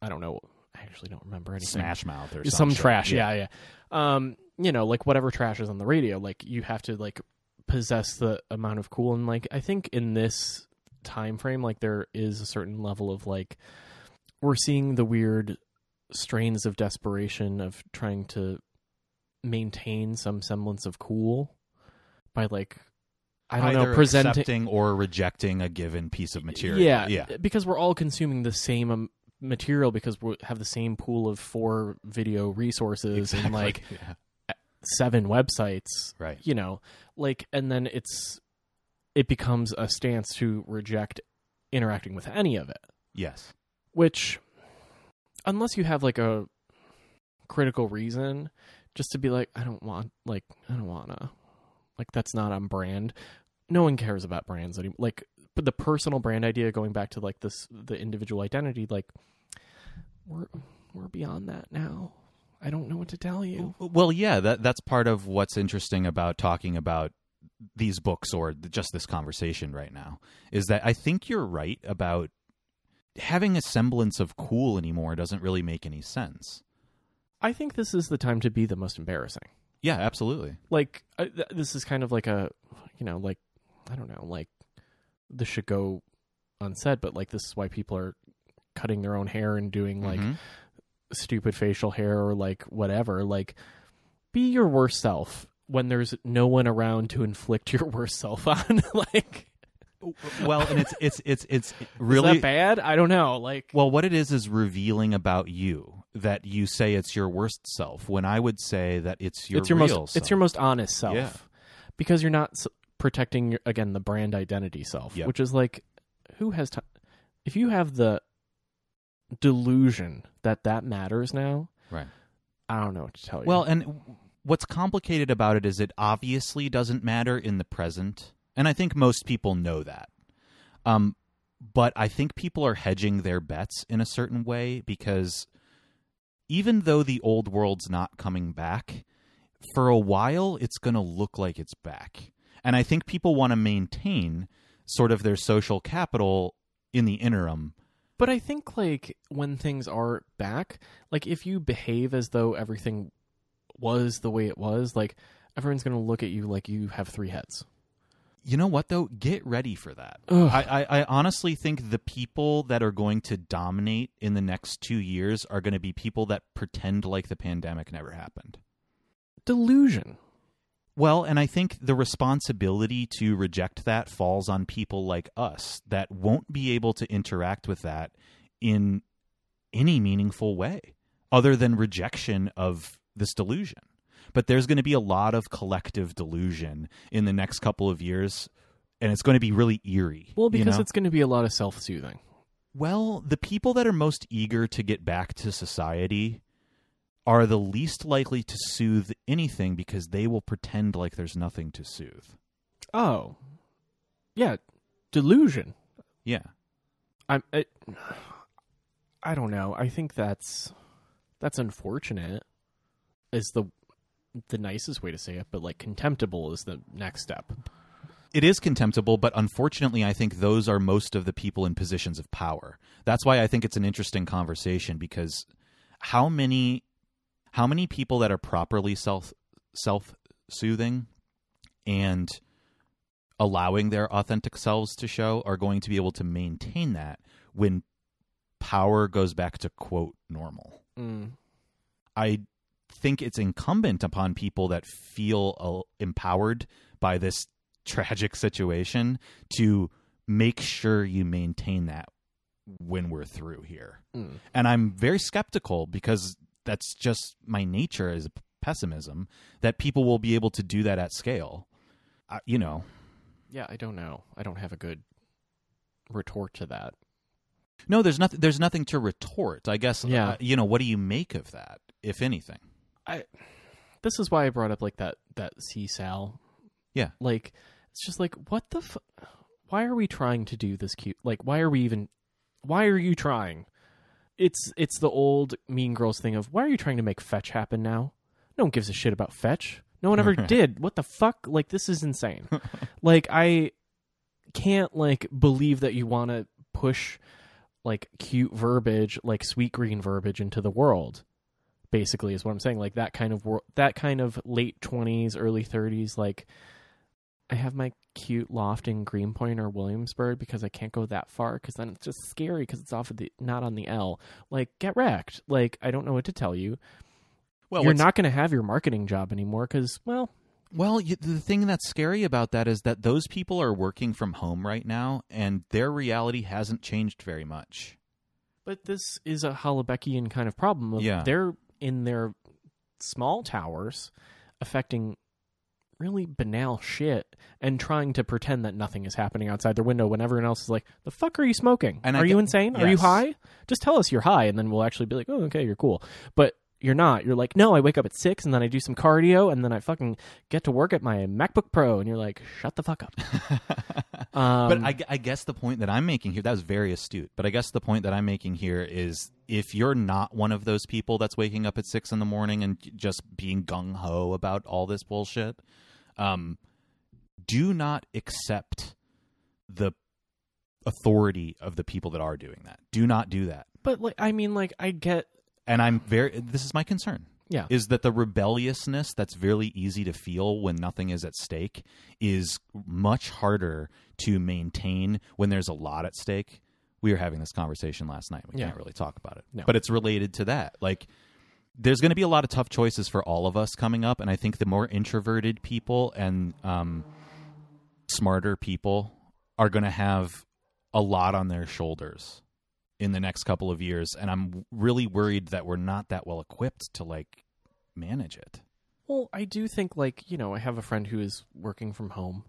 I don't know I actually don't remember anything. Smash Mouth or some, some, trash, yeah. yeah, Um, you know, like whatever trash is on the radio, like you have to like possess the amount of cool and like I think in this time frame like there is a certain level of like we're seeing the weird strains of desperation of trying to maintain some semblance of cool by like I don't Either know presenting accepting or rejecting a given piece of material. yeah, yeah, because we're all consuming the same um, material because we have the same pool of four video resources and like (laughs) yeah. Seven websites. right. You know, like and then it's it becomes a stance to reject interacting with any of it, Yes. which unless you have like a critical reason just to be like I don't want like I don't want to like that's not on brand. No one cares about brands anymore. Like but the personal brand idea going back to like this the individual identity like we're we're beyond that now. I don't know what to tell you. Well, yeah, that that's part of what's interesting about talking about these books or just this conversation right now is that I think you're right about having a semblance of cool anymore doesn't really make any sense. I think this is the time to be the most embarrassing. Yeah, absolutely. Like I, th- this is kind of like a you know like I don't know like this should go unsaid, but like this is why people are cutting their own hair and doing like Mhm. Stupid facial hair or like whatever. Like be your worst self when there's no one around to inflict (laughs) your worst self on. (laughs) like well, and it's it's it's it's (laughs) is really that bad? I don't know. Like Well, what it is is revealing about you that you say it's your worst self when I would say that it's your it's your real most self. it's your most honest self Yeah. because you're not protecting again the brand identity self Yep. which is like who has time if you have the delusion that that matters now Right. i don't know what to tell you Well, and what's complicated about it is it obviously doesn't matter in the present, and I think most people know that. Um, but I think people are hedging their bets in a certain way because even though the old world's not coming back, for a while it's going to look like it's back, and I think people want to maintain sort of their social capital in the interim. But i think like when things are back like if you behave as though everything was the way it was like everyone's going to look at you like you have three heads You know what though? Get ready for that. I, I, I honestly think the people that are going to dominate in the next two years are going to be people that pretend like the pandemic never happened. Delusion. Well, and I think the responsibility to reject that falls on people like us that won't be able to interact with that in any meaningful way other than rejection of this delusion. But there's going to be a lot of collective delusion in the next couple of years, and it's going to be really eerie. Well, you because know? it's going to be a lot of self-soothing. Well, the people that are most eager to get back to society are the least likely to soothe anything because they will pretend like there's nothing to soothe. Oh, yeah, delusion. Yeah. I'm. I, I don't know. I think that's that's unfortunate. Is the the nicest way to say it, but like contemptible is the next step. It is contemptible, but unfortunately, I think those are most of the people in positions of power. That's why I think it's an interesting conversation because how many how many people that are properly self self soothing and allowing their authentic selves to show are going to be able to maintain that when power goes back to quote normal. Mm. I think it's incumbent upon people that feel uh, empowered by this (laughs) tragic situation to make sure you maintain that when we're through here. Mm. And I'm very skeptical because that's just my nature is pessimism that people will be able to do that at scale. Uh, you know, Yeah, I don't know. I don't have a good retort to that. no, there's nothing. There's nothing to retort. I guess. Yeah. uh, you know, what do you make of that, if anything? I. This is why I brought up like that that CSAL. Yeah. Like it's just like what the. F- why are we trying to do this cute? Like why are we even? Why are you trying? It's it's the old Mean Girls thing of why are you trying to make fetch happen now? No one gives a shit about fetch. No one ever (laughs) did. What the fuck? Like this is insane. (laughs) like I can't like believe that you want to push like cute verbiage, like sweet green verbiage into the world. Basically, is what I'm saying. Like that kind of wor- that kind of late twenties, early thirties. Like I have my cute loft in Greenpoint or Williamsburg because I can't go that far because then it's just scary because it's off of the not on the L. Like get wrecked. Like I don't know what to tell you. Well, You're not going to have your marketing job anymore because well, Well, you, the thing that's scary about that is that those people are working from home right now, and their reality hasn't changed very much. But this is a Houellebecqian kind of problem. Of Yeah. They're in their small towers affecting really banal shit and trying to pretend that nothing is happening outside their window when everyone else is like, the fuck are you smoking? And are you insane? Are you high? Just tell us you're high and then we'll actually be like, oh, okay, you're cool. But you're not. You're like, no, I wake up at six and then I do some cardio and then I fucking get to work at my MacBook Pro. And you're like, shut the fuck up. (laughs) um, but I, I guess the point that I'm making here, that was very astute, but I guess the point that I'm making here is if you're not one of those people that's waking up at six in the morning and just being gung ho about all this bullshit, um, do not accept the authority of the people that are doing that. Do not do that. but like, I mean, like, I get, and I'm very this is my concern. Yeah. Is that the rebelliousness that's really easy to feel when nothing is at stake is much harder to maintain when there's a lot at stake. We were having this conversation last night. We Yeah. can't really talk about it. No. But it's related to that. Like there's going to be a lot of tough choices for all of us coming up and I think the more introverted people and um smarter people are going to have a lot on their shoulders in the next couple of years and i'm really worried that we're not that well equipped to like manage it Well, I do think like, you know, I have a friend who is working from home.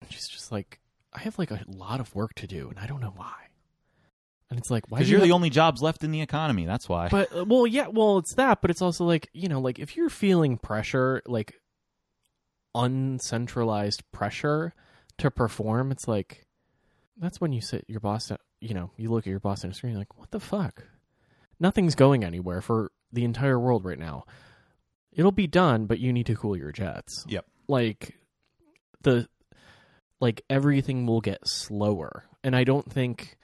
And she's just like I have like a lot of work to do and I don't know why. And it's like why because you you're the have- only jobs left in the economy that's why But uh, well, yeah, well, it's that, but it's also like, you know, like if you're feeling pressure, like uncentralized pressure to perform, it's like that's when you sit your boss, you know, you look at your boss on the screen you're like, "What the fuck?" Nothing's going anywhere for the entire world right now. It'll be done, but you need to cool your jets. Yep. Like the like everything will get slower. And I don't think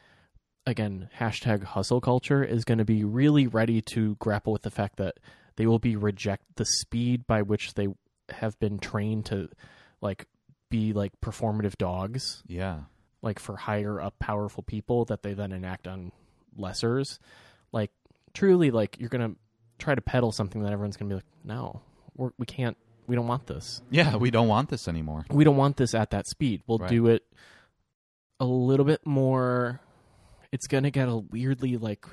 again, hashtag hustle culture is going to be really ready to grapple with the fact that they will be reject the speed by which they have been trained to like be like performative dogs, Yeah. like for higher up powerful people that they then enact on lessers. Like truly, like you're gonna try to peddle something that everyone's gonna be like, no, we're, we can't, we don't want this. Yeah, we don't want this anymore. We don't want this at that speed. We'll Right. do it a little bit more. It's gonna get a weirdly like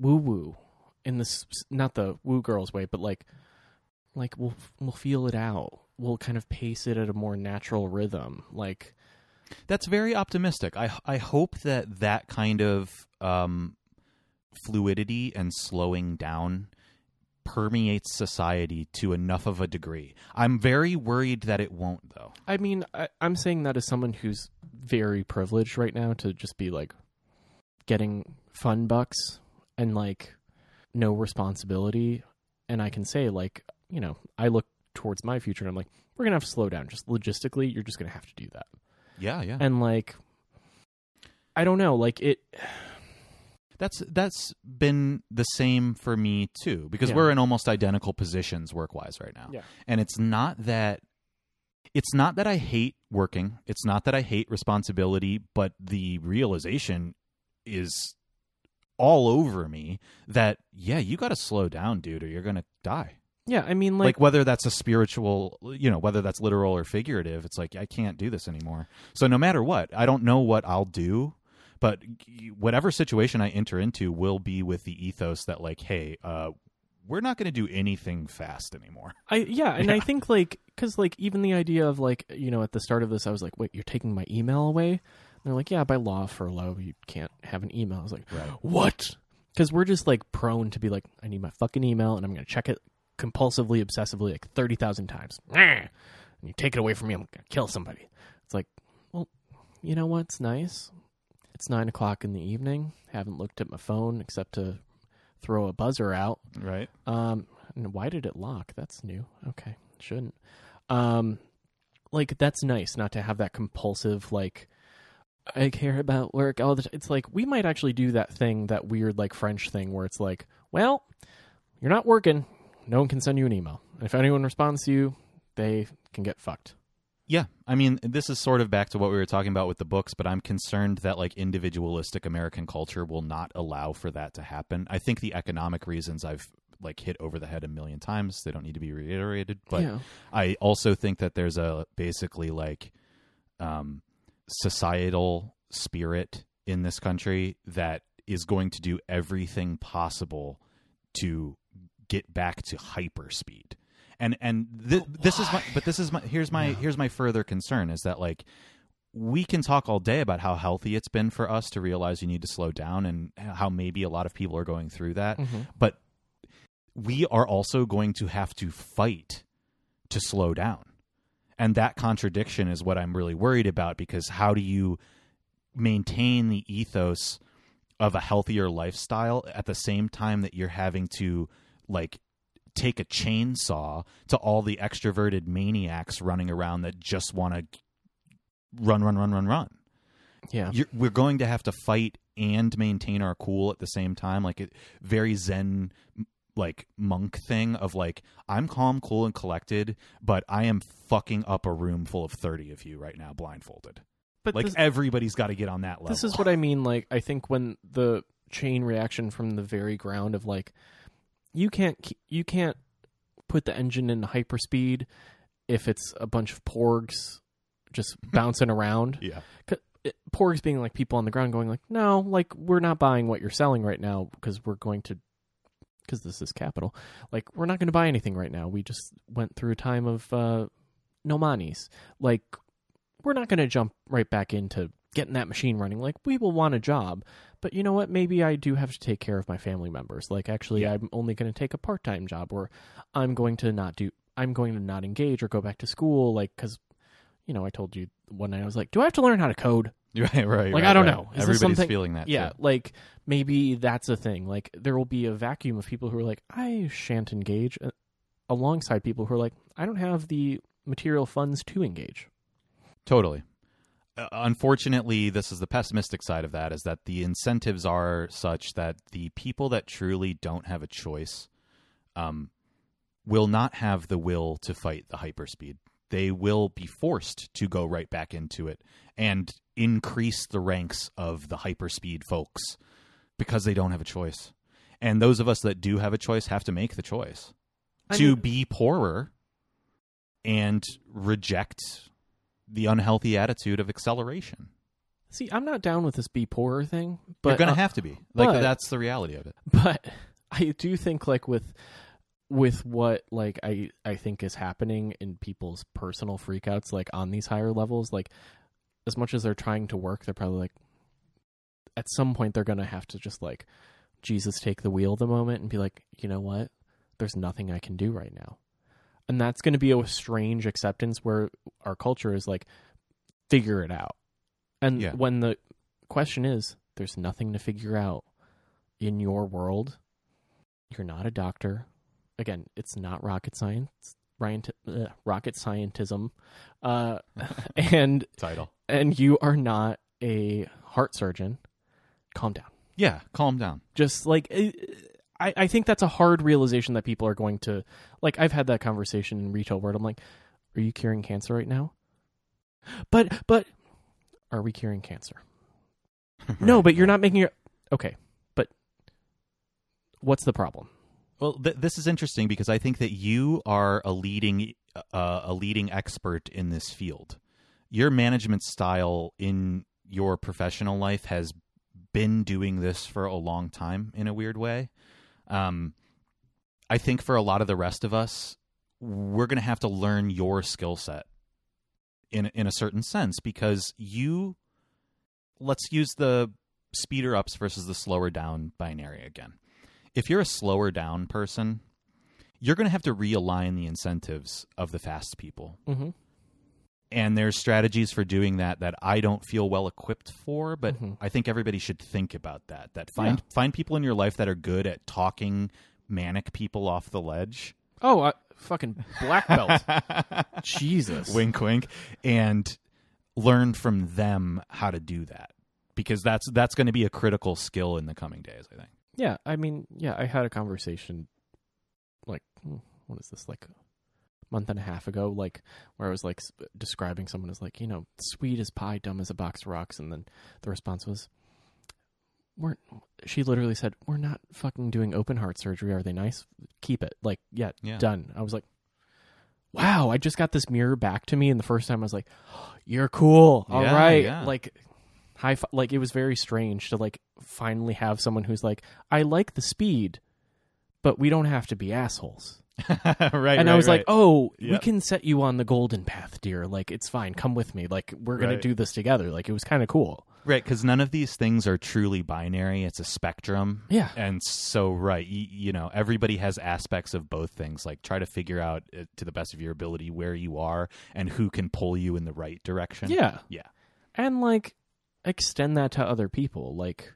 woo woo in this, not the woo girls way, but like, like we'll we'll feel it out. We'll kind of pace it at a more natural rhythm. Like, That's very optimistic. I I hope that that kind of um, fluidity and slowing down permeates society to enough of a degree. I'm very worried that it won't, though. I mean, I, I'm saying that as someone who's very privileged right now to just be like getting fun bucks and like no responsibility. And I can say, like, you know, I look towards my future and I'm like, we're going to have to slow down. Just logistically, you're just going to have to do that. Yeah, yeah. And like, I don't know, like it. (sighs) That's that's been the same for me too because Yeah. we're in almost identical positions work-wise right now. Yeah. And it's not that it's not that I hate working. It's not that I hate responsibility, but the realization is all over me that yeah, you got to slow down, dude, or you're going to die. Yeah, I mean, Like, like, whether that's a spiritual, you know, whether that's literal or figurative, it's like I can't do this anymore. So no matter what, I don't know what I'll do, but whatever situation I enter into will be with the ethos that like, hey, uh, we're not going to do anything fast anymore. (laughs) I yeah, and I think like because like even the idea of like you know at the start of this, I was like, wait, you're taking my email away? They're like, yeah, by law furlough, you can't have an email. I was like, Right. what? Because we're just like prone to be like, I need my fucking email, and I'm gonna check it compulsively, obsessively, like thirty thousand times. (laughs) And you take it away from me, I'm gonna kill somebody. It's like, well, you know what's nice? It's nine o'clock in the evening. Haven't looked at my phone except to throw a buzzer out. Right. Um, and why did it lock? That's new. Okay, shouldn't. Um, like that's nice not to have that compulsive like. I care about work all the time. It's like we might actually do that thing, that weird like French thing where it's like, well, you're not working. No one can send you an email. And if anyone responds to you, they can get fucked. Yeah, I mean, this is sort of back to what we were talking about with the books, but I'm concerned that like individualistic American culture will not allow for that to happen. I think the economic reasons I've like hit over the head a million times, they don't need to be reiterated, but yeah, I also think that there's a basically like um societal spirit in this country that is going to do everything possible to get back to hyperspeed. And and th- this is my but this is my here's my here's my further concern is that like we can talk all day about how healthy it's been for us to realize you need to slow down and how maybe a lot of people are going through that Mhm. but we are also going to have to fight to slow down. And that contradiction is what I'm really worried about because how do you maintain the ethos of a healthier lifestyle at the same time that you're having to like take a chainsaw to all the extroverted maniacs running around that just want to run run run run run? Yeah, you're, we're going to have to fight and maintain our cool at the same time. Like it very zen like monk thing of like i'm calm cool and collected but i am fucking up a room full of 30 of you right now blindfolded but like this- everybody's got to get on that level This is what I (laughs) mean. Like, I think when the chain reaction from the very ground of like, you can't you can't put the engine in hyperspeed if it's a bunch of porgs just (laughs) bouncing around. Yeah. Porgs being like people on the ground going like, no, like we're not buying what you're selling right now because we're going to because this is capital. Like we're not going to buy anything right now. We just went through a time of uh, no manis. Like we're not going to jump right back into getting that machine running. Like we will want a job, but you know what? Maybe I do have to take care of my family members. Like actually, Yeah. I'm only going to take a part time job, or I'm going to not do. I'm going to not engage or go back to school. Like because you know, I told you one night I was like, do I have to learn how to code? (laughs) right right Like, right, I don't right. know. Is everybody's something- feeling that Yeah, too. like maybe that's a thing. Like there will be a vacuum of people who are like, I shan't engage, uh, alongside people who are like, I don't have the material funds to engage. Totally. Uh, unfortunately, this is the pessimistic side of that is that the incentives are such that the people that truly don't have a choice um, will not have the will to fight the hyperspeed they will be forced to go right back into it and increase the ranks of the hyperspeed folks because they don't have a choice. And those of us that do have a choice have to make the choice I to mean- be poorer and reject the unhealthy attitude of acceleration. See, I'm not down with this be poorer thing, but You're going to uh, have to be. Like but- that's the reality of it. but I do think like with with what like I I think is happening in people's personal freakouts like on these higher levels like as much as they're trying to work they're probably like at some point they're going to have to just like Jesus take the wheel the moment and be like, "You know what? There's nothing I can do right now." And that's going to be a strange acceptance where our culture is like figure it out. And Yeah. when the question is there's nothing to figure out in your world, you're not a doctor. Again, it's not rocket science, Ryan, uh, rocket scientism, uh, (laughs) and Title. and you are not a heart surgeon. Calm down. Yeah, calm down. Just like uh, I, I think that's a hard realization that people are going to like. I've had that conversation in retail where I'm like, "Are you curing cancer right now?" But but are we curing cancer? (laughs) No, but you're not making your okay. But what's the problem? Well, th- this is interesting because I think that you are a leading uh, a leading expert in this field. Your management style in your professional life has been doing this for a long time in a weird way. Um, I think for a lot of the rest of us, we're going to have to learn your skill set in in a certain sense because you let's use the speeder ups versus the slower down binary again if you're a slower down person, you're going to have to realign the incentives of the fast people. Mm-hmm. And there's strategies for doing that that I don't feel well equipped for, but Mhm. I think everybody should think about that. That find Yeah. find people in your life that are good at talking manic people off the ledge. Oh, I, fucking black belt. (laughs) Jesus. wink wink and learn from them how to do that. Because that's that's going to be a critical skill in the coming days, I think. Yeah, I mean, yeah, I had a conversation like hmm, what is this like a month and a half ago like where I was like describing someone as like, you know, sweet as pie, dumb as a box of rocks and then the response was we're she literally said, "We're not fucking doing open heart surgery. Are they nice? Keep it." Like, yeah, Yeah. done. I was like, "Wow, I just got this mirror back to me and the first time I was like, (gasps) "You're cool. All right." Yeah, yeah. Like high fi- like it was very strange to like finally have someone who's like i like the speed but we don't have to be assholes (laughs) right. and i right, was like right. oh we can set you on the golden path dear like it's fine come with me like we're gonna Right. do this together like it was kind of cool Right, because none of these things are truly binary. It's a spectrum. Yeah. And so, right, you, you know, everybody has aspects of both things. Like, try to figure out uh, to the best of your ability where you are and who can pull you in the right direction. yeah Yeah. and like extend that to other people like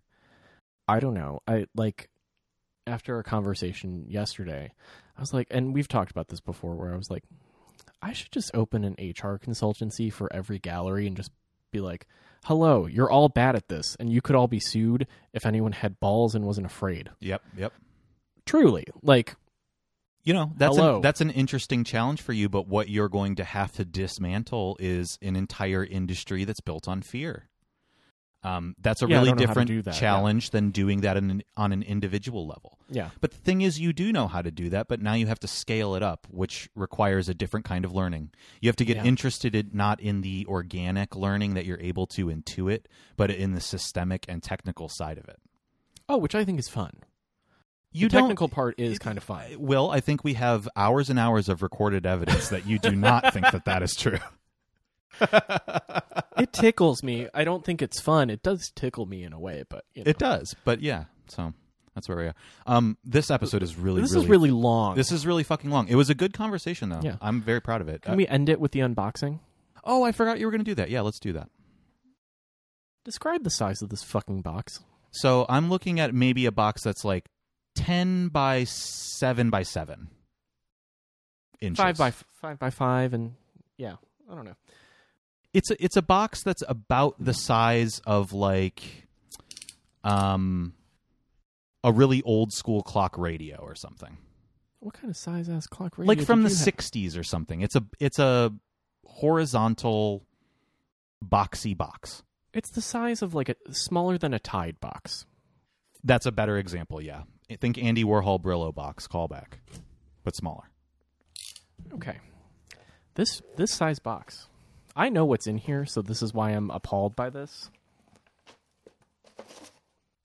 i don't know i like after a conversation yesterday i was like and we've talked about this before where i was like i should just open an hr consultancy for every gallery and just be like hello you're all bad at this and you could all be sued if anyone had balls and wasn't afraid Yep. Yep. truly like You know, that's Hello. an, that's an interesting challenge for you, but what you're going to have to dismantle is an entire industry that's built on fear. Um, that's a Yeah, really don't know how to different that, yeah. challenge than doing that an, on an individual level. yeah But the thing is, you do know how to do that, but now you have to scale it up, which requires a different kind of learning. You have to get Yeah. interested in, not in the organic learning that you're able to intuit, but in the systemic and technical side of it. oh which i think is fun You the technical part is kind of fun Will, I think we have hours and hours of recorded evidence that you do not think that that is true. (laughs) (laughs) it tickles me i don't think it's fun it does tickle me in a way but you know. It does, but yeah. So that's where we are. Um, this episode is really, this really, is really long this is really fucking long. It was a good conversation, though. Yeah. I'm very proud of it. can we end it with the unboxing oh, I forgot you were going to do that. Yeah, let's do that. Describe the size of this fucking box. So I'm looking at maybe a box that's like ten by seven by seven inches. Five by f- five by five, and yeah, I don't know. It's a, it's a box that's about the size of like, um, a really old school clock radio or something. What kind of size ass clock radio? like from the did you have? '60s or something. It's a it's a horizontal boxy box. It's the size of like a smaller than a Tide box. That's a better example, yeah. I think Andy Warhol Brillo box callback, but smaller. Okay. This this size box. I know what's in here, so this is why I'm appalled by this.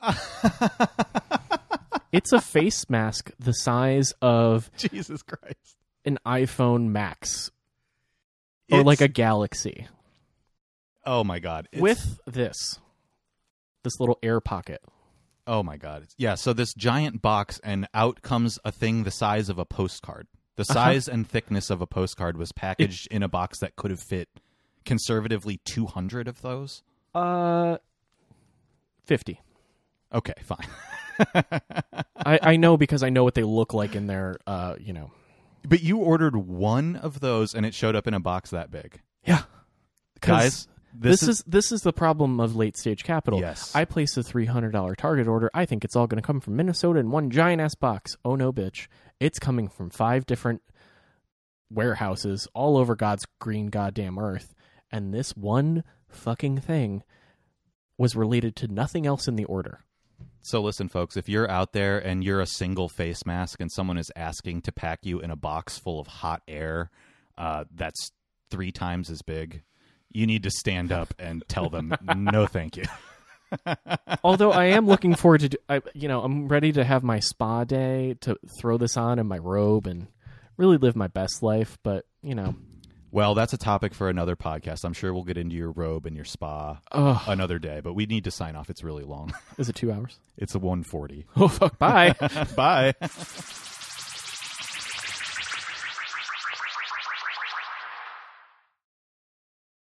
(laughs) it's a face mask the size of Jesus Christ. an iPhone Max or It's- like a Galaxy Oh my god. It's- with this this little air pocket. Oh my god. Yeah, so this giant box and out comes a thing the size of a postcard. The Uh-huh. size and thickness of a postcard was packaged in a box that could have fit conservatively 200 of those. Uh 50. Okay, fine. (laughs) I, I know because I know what they look like in their uh, you know. But you ordered one of those and it showed up in a box that big. Yeah. Guys, this, is, this is the problem of late stage capital. Yes. I placed a three hundred dollar target order. I think it's all going to come from Minnesota in one giant ass box. Oh no, bitch! It's coming from five different warehouses all over God's green goddamn earth, and this one fucking thing was related to nothing else in the order. So listen, folks, if you're out there and you're a single face mask and someone is asking to pack you in a box full of hot air uh, that's three times as big, you need to stand up and tell them (laughs) no, thank you. (laughs) Although I am looking forward to, do, I, you know, I'm ready to have my spa day to throw this on in my robe and really live my best life. But you know, Well, that's a topic for another podcast. I'm sure we'll get into your robe and your spa ugh, another day, but we need to sign off. It's really long. is it two hours? (laughs) It's a 140. Oh fuck! Bye. (laughs) Bye. (laughs)